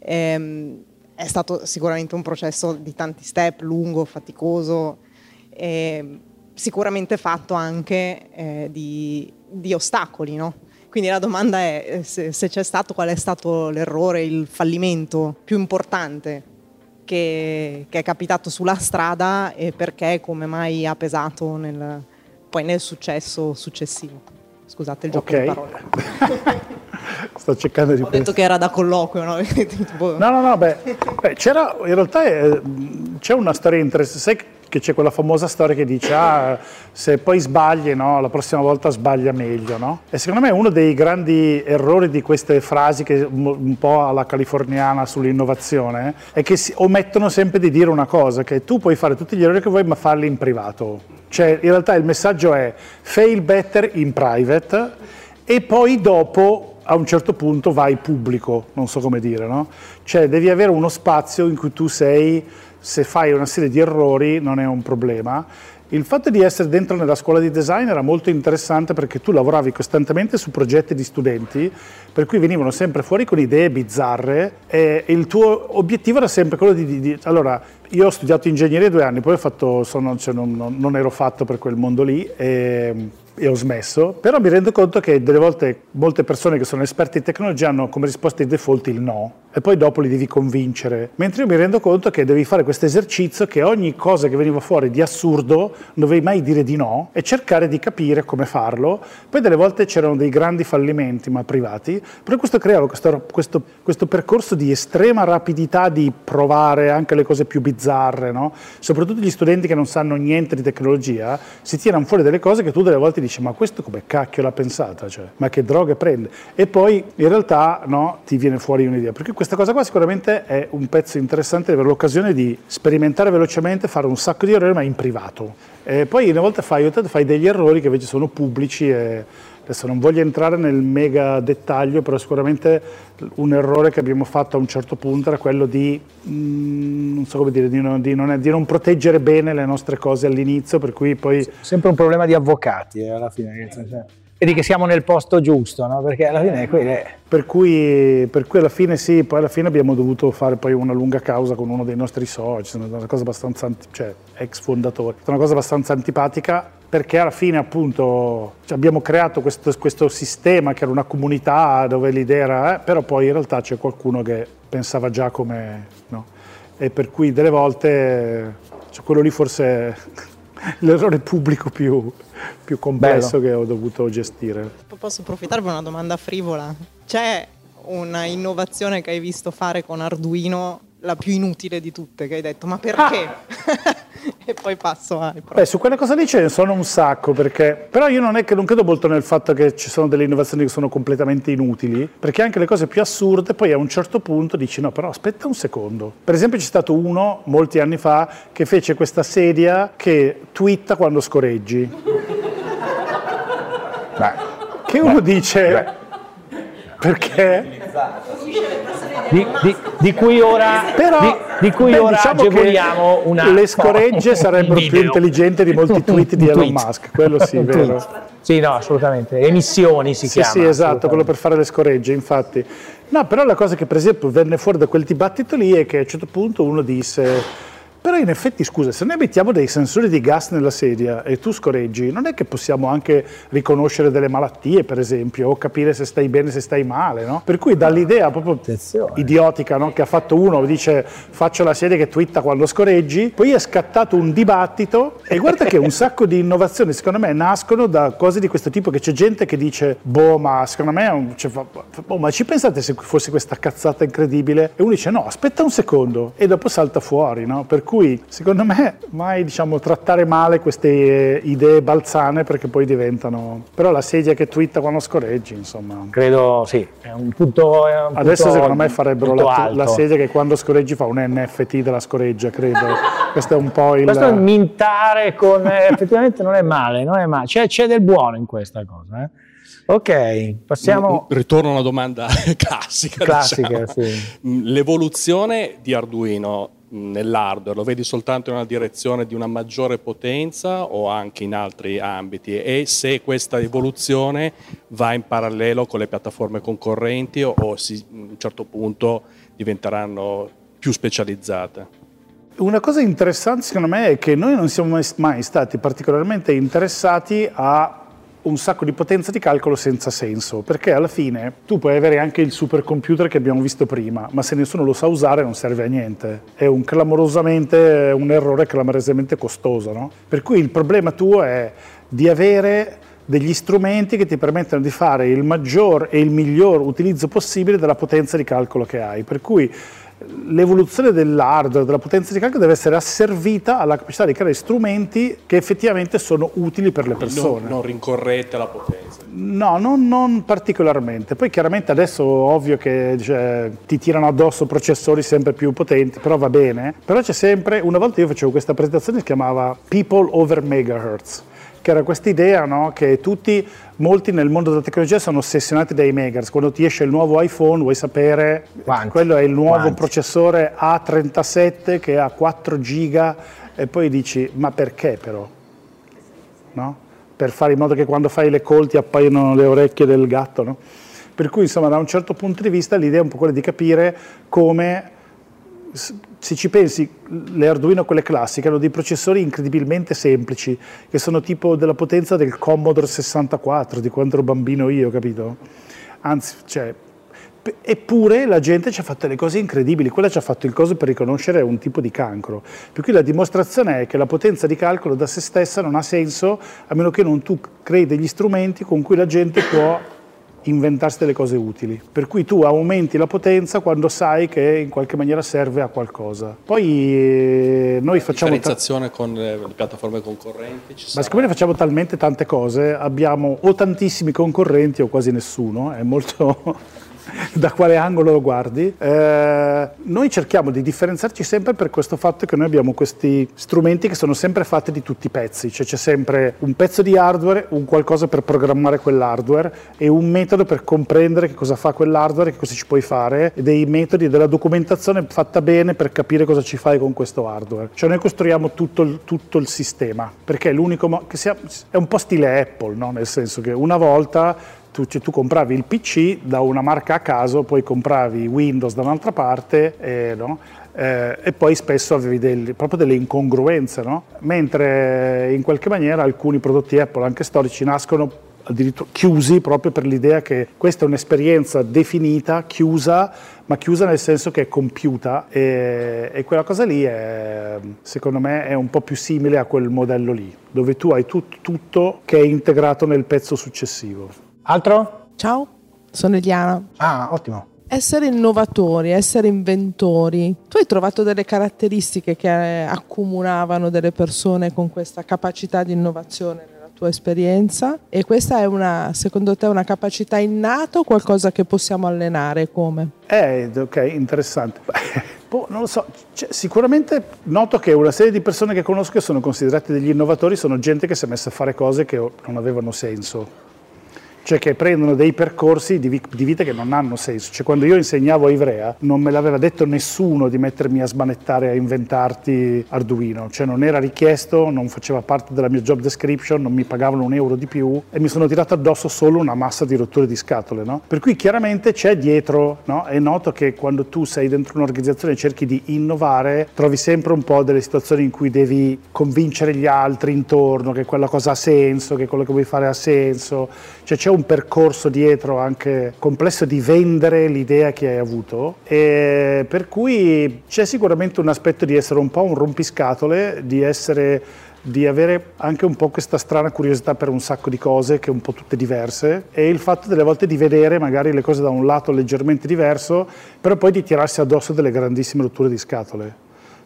Ehm, è stato sicuramente un processo di tanti step, lungo, faticoso, e sicuramente fatto anche eh, di, di ostacoli, no? Quindi la domanda è eh, se, se c'è stato, qual è stato l'errore, il fallimento più importante che, che, è capitato sulla strada e perché, come mai ha pesato nel, poi nel successo successivo. Scusate il gioco okay. di parole. Sto cercando di Ho detto che era da colloquio, no? no, no, no, beh, beh c'era, in realtà è, c'è una storia interessante. Che c'è quella famosa storia che dice ah, se poi sbagli, no, la prossima volta sbaglia meglio. No? E secondo me uno dei grandi errori di queste frasi, che un po' alla californiana sull'innovazione, è che omettono sempre di dire una cosa, che tu puoi fare tutti gli errori che vuoi ma farli in privato. Cioè in realtà il messaggio è fail better in private e poi dopo a un certo punto vai pubblico, non so come dire, no? Cioè devi avere uno spazio in cui tu sei se fai una serie di errori non è un problema. Il fatto di essere dentro nella scuola di design era molto interessante perché tu lavoravi costantemente su progetti di studenti, per cui venivano sempre fuori con idee bizzarre e il tuo obiettivo era sempre quello di... di, di allora, io ho studiato ingegneria due anni, poi fatto, sono, cioè non, non, ero fatto per quel mondo lì e e ho smesso, però mi rendo conto che delle volte molte persone che sono esperte in tecnologia hanno come risposta di default il no e poi dopo li devi convincere, mentre io mi rendo conto che devi fare questo esercizio che ogni cosa che veniva fuori di assurdo dovevi mai dire di no e cercare di capire come farlo, poi delle volte c'erano dei grandi fallimenti ma privati, però questo creava questo, questo, questo percorso di estrema rapidità di provare anche le cose più bizzarre, no? soprattutto gli studenti che non sanno niente di tecnologia si tirano fuori delle cose che tu delle volte dici ma questo come cacchio l'ha pensata, cioè, ma che droghe prende? E poi in realtà no, ti viene fuori un'idea, perché questa cosa qua sicuramente è un pezzo interessante avere l'occasione di sperimentare velocemente, fare un sacco di errori ma in privato. E poi una volta fai, fai degli errori che invece sono pubblici e Adesso non voglio entrare nel mega dettaglio, però sicuramente un errore che abbiamo fatto a un certo punto era quello di, mm, non so come dire, di non, di, non, di non, proteggere bene le nostre cose all'inizio, per cui poi... Sempre un problema di avvocati, eh, alla fine. Cioè vedi che siamo nel posto giusto, no? perché alla fine è per cui, per cui alla fine sì, poi alla fine abbiamo dovuto fare poi una lunga causa con uno dei nostri soci, una cosa abbastanza, cioè ex fondatori, una cosa abbastanza antipatica perché alla fine appunto cioè, abbiamo creato questo, questo, sistema che era una comunità dove l'idea era, eh, però poi in realtà c'è qualcuno che pensava già come, no? E per cui delle volte, cioè, quello lì forse è l'errore pubblico più, più complesso Bello. che ho dovuto gestire. Posso approfittare per una domanda frivola? C'è una innovazione che hai visto fare con Arduino la più inutile di tutte, che hai detto ma perché? Ah. e poi passo ai Beh, su quelle cose lì ce ne sono un sacco, perché... però io non è che non credo molto nel fatto che ci sono delle innovazioni che sono completamente inutili, perché anche le cose più assurde poi a un certo punto dici no, però aspetta un secondo. Per esempio c'è stato uno molti anni fa che fece questa sedia che twitta quando scorreggi. Beh. Che uno Beh. dice... Beh. Perché? di, di, di, cui ora, Però, di, di cui beh, ora diciamo agevoliamo una le scoregge sarebbero più intelligenti di molti tweet di Elon Musk quello sì vero? Sì no assolutamente. Emissioni si sì, chiama sì esatto quello per fare le scoregge infatti. No però la cosa che per esempio venne fuori da quel dibattito lì è che a un certo punto uno disse però in effetti, scusa, se noi mettiamo dei sensori di gas nella sedia e tu scorreggi, non è che possiamo anche riconoscere delle malattie, per esempio, o capire se stai bene, se stai male, no? Per cui dall'idea proprio Attenzione. idiotica no? che ha fatto uno, dice faccio la sedia che twitta quando scoreggi, poi è scattato un dibattito e guarda che un sacco di innovazioni secondo me nascono da cose di questo tipo, che c'è gente che dice, boh, ma secondo me, un, cioè, boh, ma ci pensate se fosse questa cazzata incredibile? E uno dice, no, aspetta un secondo, e dopo salta fuori, no? Per cui secondo me mai diciamo, trattare male queste idee balzane perché poi diventano... Però la sedia che twitta quando scorreggi, insomma... Credo sì, è un punto... È un Adesso punto secondo me farebbero la, la, sedia che quando scorreggi fa un NFT della scoreggia, credo. Questo è un po' il... Questo è mintare con... Eh, effettivamente non è male, non è male. C'è, c'è del buono in questa cosa, eh? Ok, passiamo. Ritorno a una domanda classica. Classica, diciamo. sì. L'evoluzione di Arduino nell'hardware lo vedi soltanto in una direzione di una maggiore potenza o anche in altri ambiti e se questa evoluzione va in parallelo con le piattaforme concorrenti o, o si, a un certo punto diventeranno più specializzate. Una cosa interessante secondo me è che noi non siamo mai stati particolarmente interessati a un sacco di potenza di calcolo senza senso, perché alla fine tu puoi avere anche il supercomputer che abbiamo visto prima, ma se nessuno lo sa usare non serve a niente. È un clamorosamente un errore clamorosamente costoso, no? Per cui il problema tuo è di avere degli strumenti che ti permettono di fare il maggior e il miglior utilizzo possibile della potenza di calcolo che hai. Per cui l'evoluzione dell'hardware, della potenza di calcolo deve essere asservita alla capacità di creare strumenti che effettivamente sono utili per le persone. Non, non rincorrete la potenza? No, non, non, particolarmente. Poi chiaramente adesso ovvio che cioè, ti tirano addosso processori sempre più potenti, però va bene. Però c'è sempre, una volta io facevo questa presentazione che si chiamava People over Megahertz che era questa idea no? che tutti, molti nel mondo della tecnologia sono ossessionati dai megahertz. Quando ti esce il nuovo iPhone vuoi sapere, Quanti? quello è il nuovo Quanti? processore A37 che ha 4 giga e poi dici ma perché però? No? Per fare in modo che quando fai le call ti appaiono le orecchie del gatto. No? Per cui insomma da un certo punto di vista l'idea è un po' quella di capire come se ci pensi, le Arduino, quelle classiche, hanno dei processori incredibilmente semplici, che sono tipo della potenza del Commodore 64, di quando ero bambino io, capito? Anzi, cioè, eppure la gente ci ha fatto delle cose incredibili, quella ci ha fatto il coso per riconoscere un tipo di cancro. Per cui la dimostrazione è che la potenza di calcolo da se stessa non ha senso a meno che non tu crei degli strumenti con cui la gente può inventarsi delle cose utili. Per cui tu aumenti la potenza quando sai che in qualche maniera serve a qualcosa. Poi eh, noi facciamo... Differenziazione con le piattaforme concorrenti? Ci Ma siccome ne facciamo talmente tante cose, abbiamo o tantissimi concorrenti o quasi nessuno, è molto da quale angolo lo guardi. Eh, noi cerchiamo di differenziarci sempre per questo fatto che noi abbiamo questi strumenti che sono sempre fatti di tutti i pezzi, cioè c'è sempre un pezzo di hardware, un qualcosa per programmare quell'hardware e un metodo per comprendere che cosa fa quell'hardware, che cosa ci puoi fare, dei metodi, della documentazione fatta bene per capire cosa ci fai con questo hardware. Cioè noi costruiamo tutto il, tutto il sistema, perché è l'unico mo- che sia, è un po' stile Apple, no? nel senso che una volta tu, cioè, tu compravi il PC da una marca a caso, poi compravi Windows da un'altra parte eh, no? Eh, e poi spesso avevi del- proprio delle incongruenze, no? mentre in qualche maniera alcuni prodotti Apple, anche storici, nascono addirittura chiusi proprio per l'idea che questa è un'esperienza definita, chiusa, ma chiusa nel senso che è compiuta e, e quella cosa lì è, secondo me è un po' più simile a quel modello lì, dove tu hai tut- tutto che è integrato nel pezzo successivo. Altro? Ciao, sono Eliana. Ah, ottimo. Essere innovatori, essere inventori. Tu hai trovato delle caratteristiche che accomunavano delle persone con questa capacità di innovazione nella tua esperienza e questa è una, secondo te, una capacità innata o qualcosa che possiamo allenare come? Eh, ok, interessante. Boh, non lo so, Cioè, sicuramente noto che una serie di persone che conosco che sono considerate degli innovatori sono gente che si è messa a fare cose che non avevano senso. Cioè che prendono dei percorsi di, vi- di vita che non hanno senso. Cioè quando io insegnavo a Ivrea non me l'aveva detto nessuno di mettermi a smanettare, a inventarti Arduino. Cioè non era richiesto, non faceva parte della mia job description, non mi pagavano un euro di più e mi sono tirato addosso solo una massa di rotture di scatole. No? Per cui chiaramente c'è dietro, no? è noto che quando tu sei dentro un'organizzazione e cerchi di innovare, trovi sempre un po' delle situazioni in cui devi convincere gli altri intorno che quella cosa ha senso, che quello che vuoi fare ha senso. Cioè c'è un percorso dietro anche complesso di vendere l'idea che hai avuto e per cui c'è sicuramente un aspetto di essere un po' un rompiscatole, di essere di avere anche un po' questa strana curiosità per un sacco di cose che un po' tutte diverse e il fatto delle volte di vedere magari le cose da un lato leggermente diverso, però poi di tirarsi addosso delle grandissime rotture di scatole.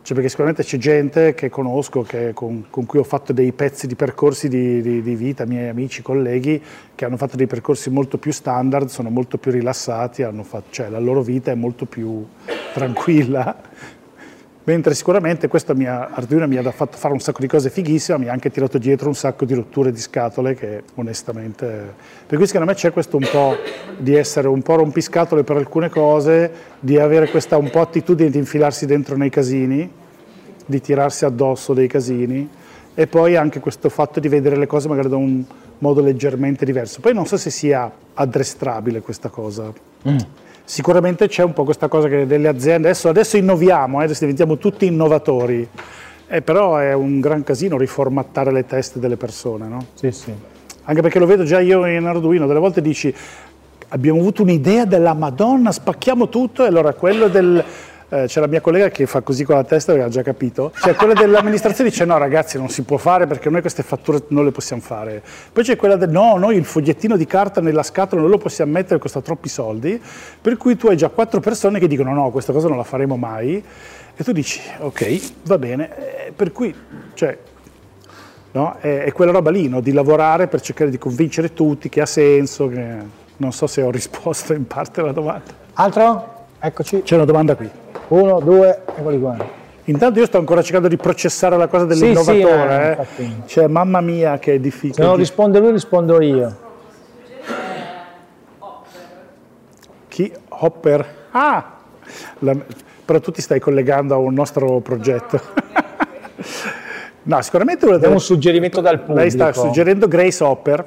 Cioè perché sicuramente c'è gente che conosco, che- con, con cui ho fatto dei pezzi di percorsi di, di- di vita, miei amici, colleghi, che hanno fatto dei percorsi molto più standard, sono molto più rilassati, fatto- cioè la loro vita è molto più tranquilla. Mentre sicuramente questo mi ha, Arduino mi ha fatto fare un sacco di cose fighissime, mi ha anche tirato dietro un sacco di rotture di scatole che onestamente... Per cui secondo me c'è questo un po' di essere un po' rompiscatole per alcune cose, di avere questa un po' attitudine di infilarsi dentro nei casini, di tirarsi addosso dei casini e poi anche questo fatto di vedere le cose magari da un modo leggermente diverso. Poi non so se sia addestrabile questa cosa. Sicuramente c'è un po' questa cosa che delle aziende, adesso, adesso innoviamo, eh, adesso diventiamo tutti innovatori, Eh, però è un gran casino riformattare le teste delle persone, no? Sì, sì. Anche perché lo vedo già io in Arduino, delle volte dici abbiamo avuto un'idea della Madonna, spacchiamo tutto e allora quello del... eh, c'è la mia collega che fa così con la testa perché ha già capito. Cioè quella dell'amministrazione dice no ragazzi non si può fare perché noi queste fatture non le possiamo fare. Poi c'è quella del no, noi il fogliettino di carta nella scatola non lo possiamo mettere, costa troppi soldi. Per cui tu hai già quattro persone che dicono no, questa cosa non la faremo mai. E tu dici ok, va bene. Eh, Per cui, cioè, no? È, è quella roba lì, no? di lavorare per cercare di convincere tutti che ha senso, che... non so se ho risposto in parte alla domanda. Altro? Eccoci. C'è una domanda qui. Uno, due, eccoli qua. Intanto io sto ancora cercando di processare la cosa Sì, dell'innovatore, sì, eh, eh. cioè mamma mia che è difficile. Se non risponde lui, rispondo io. Chi? Hopper? Ah! La- Però tu ti stai collegando a un nostro progetto. no, sicuramente delle- un suggerimento dal pubblico. Lei sta suggerendo Grace Hopper,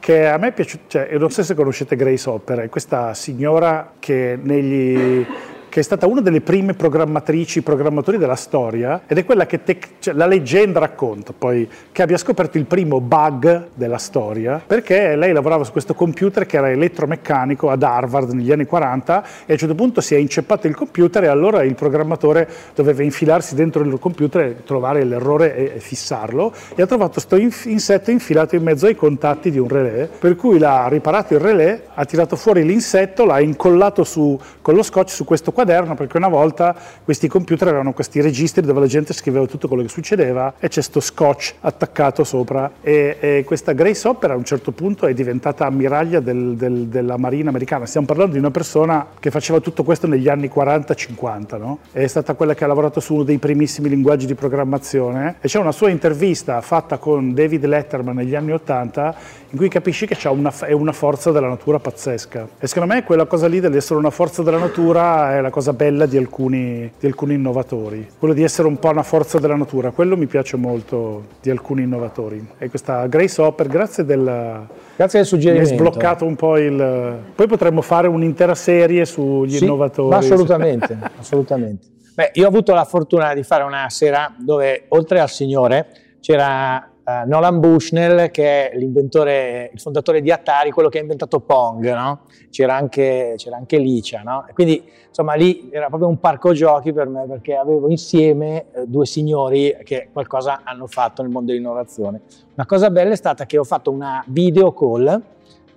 che a me è piaciuta, cioè, io non so se conoscete Grace Hopper, è questa signora che negli, che è stata una delle prime programmatrici, programmatori della storia, ed è quella che te- cioè, la leggenda racconta poi che abbia scoperto il primo bug della storia, perché lei lavorava su questo computer che era elettromeccanico ad Harvard negli anni 40 e a un certo punto si è inceppato il computer e allora il programmatore doveva infilarsi dentro il computer, trovare l'errore e, e fissarlo e ha trovato questo inf- insetto infilato in mezzo ai contatti di un relè, per cui l'ha riparato il relè, ha tirato fuori l'insetto, l'ha incollato su, con lo scotch su questo quaderno, perché una volta questi computer avevano questi registri dove la gente scriveva tutto quello che succedeva e c'è sto scotch attaccato sopra e, e questa Grace Hopper a un certo punto è diventata ammiraglia del, del, della marina americana. Stiamo parlando di una persona che faceva tutto questo negli anni 40-50, no? È stata quella che ha lavorato su uno dei primissimi linguaggi di programmazione e c'è una sua intervista fatta con David Letterman negli anni 80 in cui capisci che una, è una forza della natura pazzesca. E secondo me quella cosa lì dell'essere una forza della natura è la cosa bella di alcuni, di alcuni innovatori. Quello di essere un po' una forza della natura, quello mi piace molto di alcuni innovatori. E questa Grace Hopper, grazie del, grazie del suggerimento. Mi hai sbloccato un po' il... Poi potremmo fare un'intera serie sugli sì, innovatori. Assolutamente, assolutamente. Beh, io ho avuto la fortuna di fare una sera dove oltre al signore c'era uh, Nolan Bushnell che è l'inventore, il fondatore di Atari, quello che ha inventato Pong, no? c'era, anche, c'era anche Licia, no? quindi insomma lì era proprio un parco giochi per me perché avevo insieme eh, due signori che qualcosa hanno fatto nel mondo dell'innovazione. Una cosa bella è stata che ho fatto una video call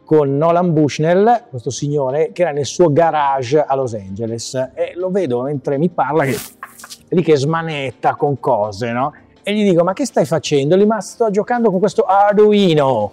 con Nolan Bushnell, questo signore, che era nel suo garage a Los Angeles e lo vedo mentre mi parla che lì che smanetta con cose, no? E gli dico, ma che stai facendo? Lì, ma sto giocando con questo Arduino.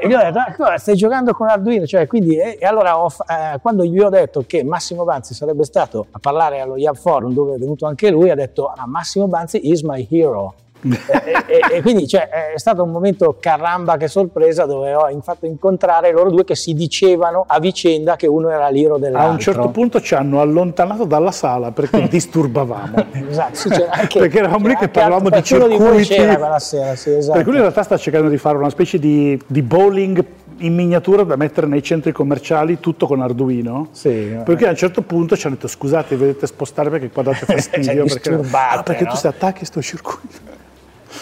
E gli ho detto, ah, stai giocando con Arduino? Cioè, quindi, e, e allora ho, eh, quando gli ho detto che Massimo Banzi sarebbe stato a parlare allo Yab Forum, dove è venuto anche lui, ha detto, ah, Massimo Banzi is my hero e, e, e, quindi cioè, è stato un momento caramba che sorpresa dove ho fatto incontrare loro due che si dicevano a vicenda che uno era l'iro dell'altro. A un certo punto ci hanno allontanato dalla sala perché disturbavamo. esatto, sì, anche, perché eravamo lì che parlavamo di circuiti. Di quella sera, sì, esatto. Perché lui in realtà sta cercando di fare una specie di, di bowling in miniatura da mettere nei centri commerciali tutto con Arduino sì, perché a un certo punto ci hanno detto scusate vedete spostare perché qua date fastidio perché, ah, perché no? tu si attacchi a sto circuito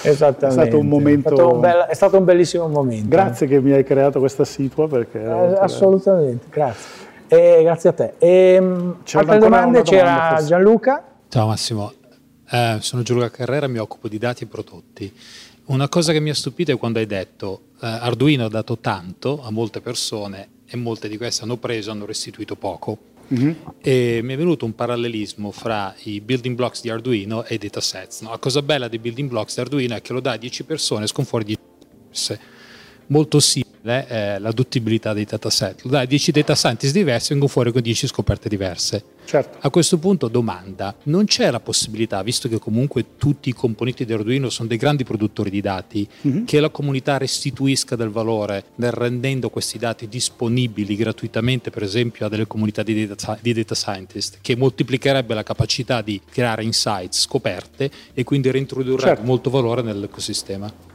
Esattamente. È stato un momento. È stato un, bel, è stato un bellissimo momento. Grazie che mi hai creato questa situa. Perché eh, assolutamente, grazie. E grazie a te. E, altre domande? C'era domanda, Gianluca. Ciao Massimo, eh, sono Gianluca Carrera, mi occupo di dati e prodotti. Una cosa che mi ha stupito è quando hai detto eh, Arduino ha dato tanto a molte persone e molte di queste hanno preso e hanno restituito poco. Mm-hmm. E mi è venuto un parallelismo fra i building blocks di Arduino e i datasets. No? La cosa bella dei building blocks di Arduino è che lo dà a 10 persone e escono fuori 10 diverse. Molto simile è l'adottibilità dei dataset. Lo dà a 10 data scientist diversi e vengono fuori con 10 scoperte diverse. Certo. A questo punto domanda, non c'è la possibilità, visto che comunque tutti i componenti di Arduino sono dei grandi produttori di dati, mm-hmm. che la comunità restituisca del valore nel rendendo questi dati disponibili gratuitamente, per esempio, a delle comunità di data, di data scientist, che moltiplicherebbe la capacità di creare insights, scoperte e quindi reintrodurrebbe certo. molto valore nell'ecosistema?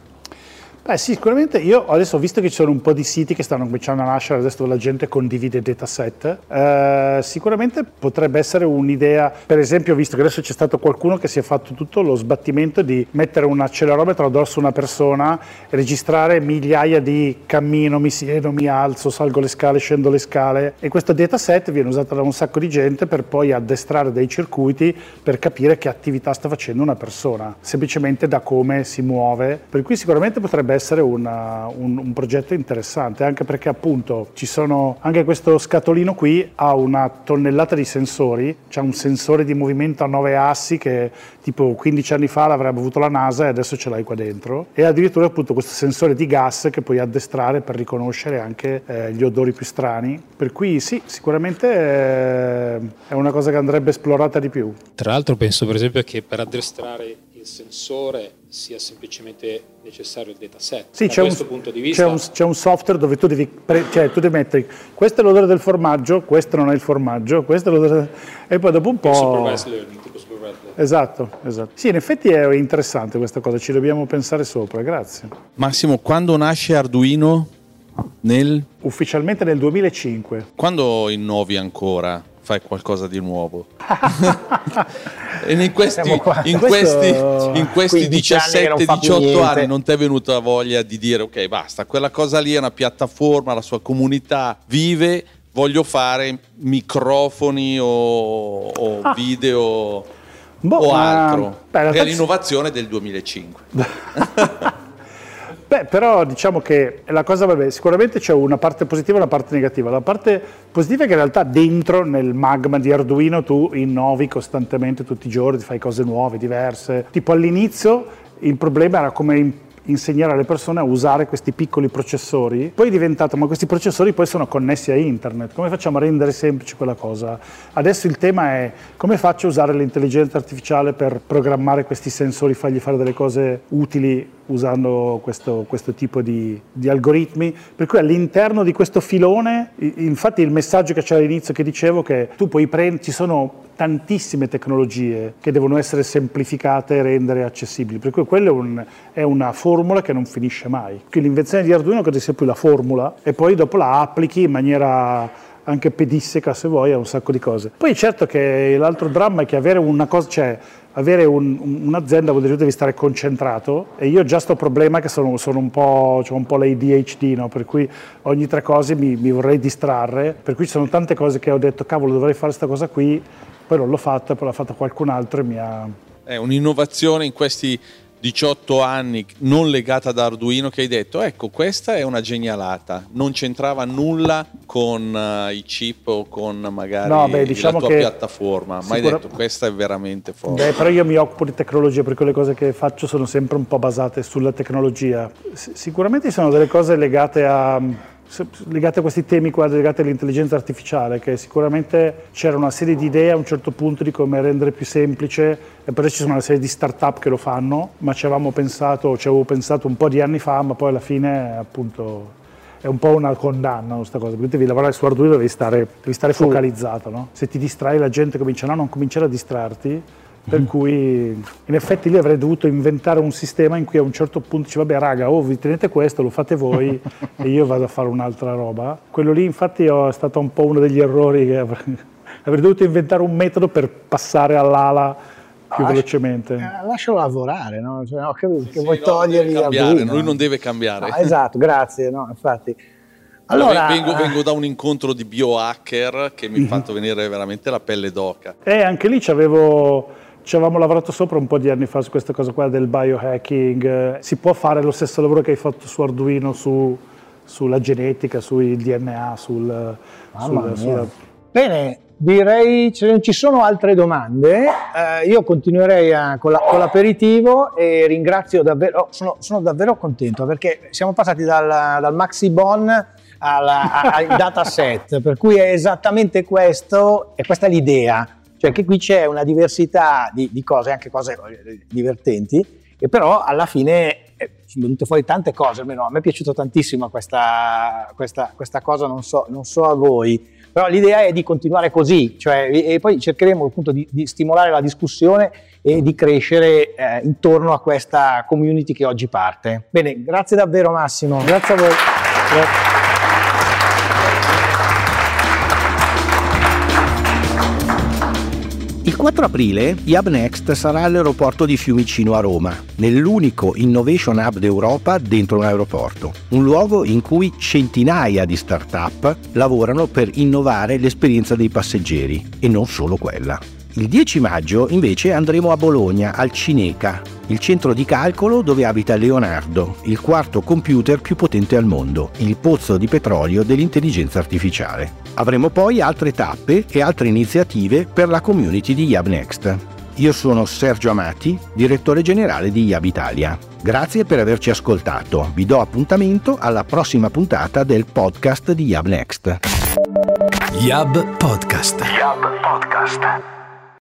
Beh, sì, sicuramente io adesso ho visto che ci sono un po' di siti che stanno cominciando a nascere adesso la gente condivide dataset. Eh, sicuramente potrebbe essere un'idea, per esempio, visto che adesso c'è stato qualcuno che si è fatto tutto lo sbattimento di mettere un accelerometro addosso a una persona registrare migliaia di cammino, mi siedo, mi alzo, salgo le scale, scendo le scale e questo dataset viene usato da un sacco di gente per poi addestrare dei circuiti per capire che attività sta facendo una persona, semplicemente da come si muove. Per cui sicuramente potrebbe essere essere una, un, un, progetto interessante, anche perché appunto ci sono, anche questo scatolino qui ha una tonnellata di sensori, c'è un sensore di movimento a nove assi che tipo 15 anni fa l'avrebbe avuto la NASA e adesso ce l'hai qua dentro, e addirittura appunto questo sensore di gas che puoi addestrare per riconoscere anche eh, gli odori più strani, per cui sì, sicuramente eh, è una cosa che andrebbe esplorata di più. Tra l'altro penso per esempio che per addestrare sensore sia semplicemente necessario il dataset. Sì, da questo un, punto di vista... C'è un, c'è un, software dove tu devi, pre, cioè, tu devi mettere questo è l'odore del formaggio, questo non è il formaggio, questo è l'odore... e poi dopo un po'... Supervised learning, tipo supervised learning. Esatto, esatto. Sì, in effetti è interessante questa cosa, ci dobbiamo pensare sopra, grazie. Massimo, quando nasce Arduino? Nel... Ufficialmente nel 2005. Quando innovi ancora? Fai qualcosa di nuovo. e in questi, in questi, in questi 15 anni che non fa più 17-18 niente. anni non ti è venuta voglia di dire ok basta, quella cosa lì è una piattaforma, la sua comunità vive, voglio fare microfoni o, o Ah. video Boh, o ma- altro. beh, in realtà è l'innovazione del 2005. Beh, però diciamo che la cosa, vabbè, sicuramente c'è una parte positiva e una parte negativa. La parte positiva è che in realtà dentro nel magma di Arduino tu innovi costantemente tutti i giorni, fai cose nuove, diverse. Tipo all'inizio il problema era come in- insegnare alle persone a usare questi piccoli processori, poi è diventato, ma questi processori poi sono connessi a internet, come facciamo a rendere semplice quella cosa? Adesso il tema è come faccio a usare l'intelligenza artificiale per programmare questi sensori, fargli fare delle cose utili usando questo, questo tipo di, di algoritmi, per cui all'interno di questo filone, infatti il messaggio che c'era all'inizio che dicevo che tu puoi prendere, ci sono tantissime tecnologie che devono essere semplificate e rendere accessibili, per cui quella è, un- è una formula che non finisce mai. Quindi l'invenzione di Arduino credo sia più la formula e poi dopo la applichi in maniera anche pedisseca se vuoi a un sacco di cose. Poi certo che l'altro dramma è che avere una cosa, cioè avere un- un- un'azienda vuol dire che devi stare concentrato e io già sto problema che sono, sono un po', c'ho un po' l'ADHD, no? per cui ogni tre cose mi, mi vorrei distrarre, per cui ci sono tante cose che ho detto cavolo dovrei fare questa cosa qui, poi non l'ho fatta, poi l'ha fatta qualcun altro e mi ha... È un'innovazione in questi 18 anni non legata ad Arduino che hai detto, ecco questa è una genialata, non c'entrava nulla con eh, i chip o con magari No, beh, diciamo la tua piattaforma, ma hai sicura- detto questa è veramente forte. Beh, però io mi occupo di tecnologia perché le cose che faccio sono sempre un po' basate sulla tecnologia. S- sicuramente sono delle cose legate a, legate a questi temi qua, legate all'intelligenza artificiale, che sicuramente c'era una serie di idee a un certo punto di come rendere più semplice, e poi ci sono una serie di start-up che lo fanno, ma ci avevamo pensato, ci avevo pensato un po' di anni fa, ma poi alla fine appunto è un po' una condanna questa cosa, perché devi lavorare su Arduino devi stare, devi stare focalizzato, no? Se ti distrai la gente comincia, no, non cominciare a distrarti, per cui in effetti lì avrei dovuto inventare un sistema in cui a un certo punto dice vabbè raga, oh vi tenete questo, lo fate voi e io vado a fare un'altra roba. Quello lì infatti è stato un po' uno degli errori che avrei, avrei dovuto inventare un metodo per passare all'ala più Ah, velocemente. Eh, lascialo lavorare, no? Cioè, ho capito che Sì, vuoi no, togliergli lui non deve cambiare. No, esatto, grazie, no, infatti. Allora, Allora, vengo, eh, vengo da un incontro di biohacker che mi ha fatto venire veramente la pelle d'oca. E anche lì ci avevo- ci avevamo lavorato sopra un po' di anni fa su questa cosa qua del biohacking. Eh, Si può fare lo stesso lavoro che hai fatto su Arduino, su- sulla genetica, sul DNA, sul, sul- sulla- Bene, direi se non ci sono altre domande, eh, io continuerei a- con, la- con l'aperitivo e ringrazio davvero, oh, sono, sono davvero contento perché siamo passati dal, dal Maxi Bon alla- a- ai dataset, per cui è esattamente questo, e questa è l'idea, cioè che qui c'è una diversità di, di cose, anche cose divertenti, e però alla fine eh, sono venute fuori tante cose, almeno a me è piaciuta tantissimo questa, questa- questa cosa, non so, non so a voi, però l'idea è di continuare così, cioè, e e poi cercheremo appunto di, di stimolare la discussione e di crescere eh, intorno a questa community che oggi parte. Bene, grazie davvero Massimo. Grazie a voi. Grazie. 4 aprile Hub Next sarà all'aeroporto di Fiumicino a Roma, nell'unico Innovation Hub d'Europa dentro un aeroporto, un luogo in cui centinaia di start-up lavorano per innovare l'esperienza dei passeggeri e non solo quella. Il 10 maggio invece andremo a Bologna, al Cineca, il centro di calcolo dove abita Leonardo, il quarto computer più potente al mondo, il pozzo di petrolio dell'intelligenza artificiale. Avremo poi altre tappe e altre iniziative per la community di Yab Next. Io sono Sergio Amati, direttore generale di Yab Italia. Grazie per averci ascoltato. Vi do appuntamento alla prossima puntata del podcast di Yab Next. Yab Podcast. Yab Podcast.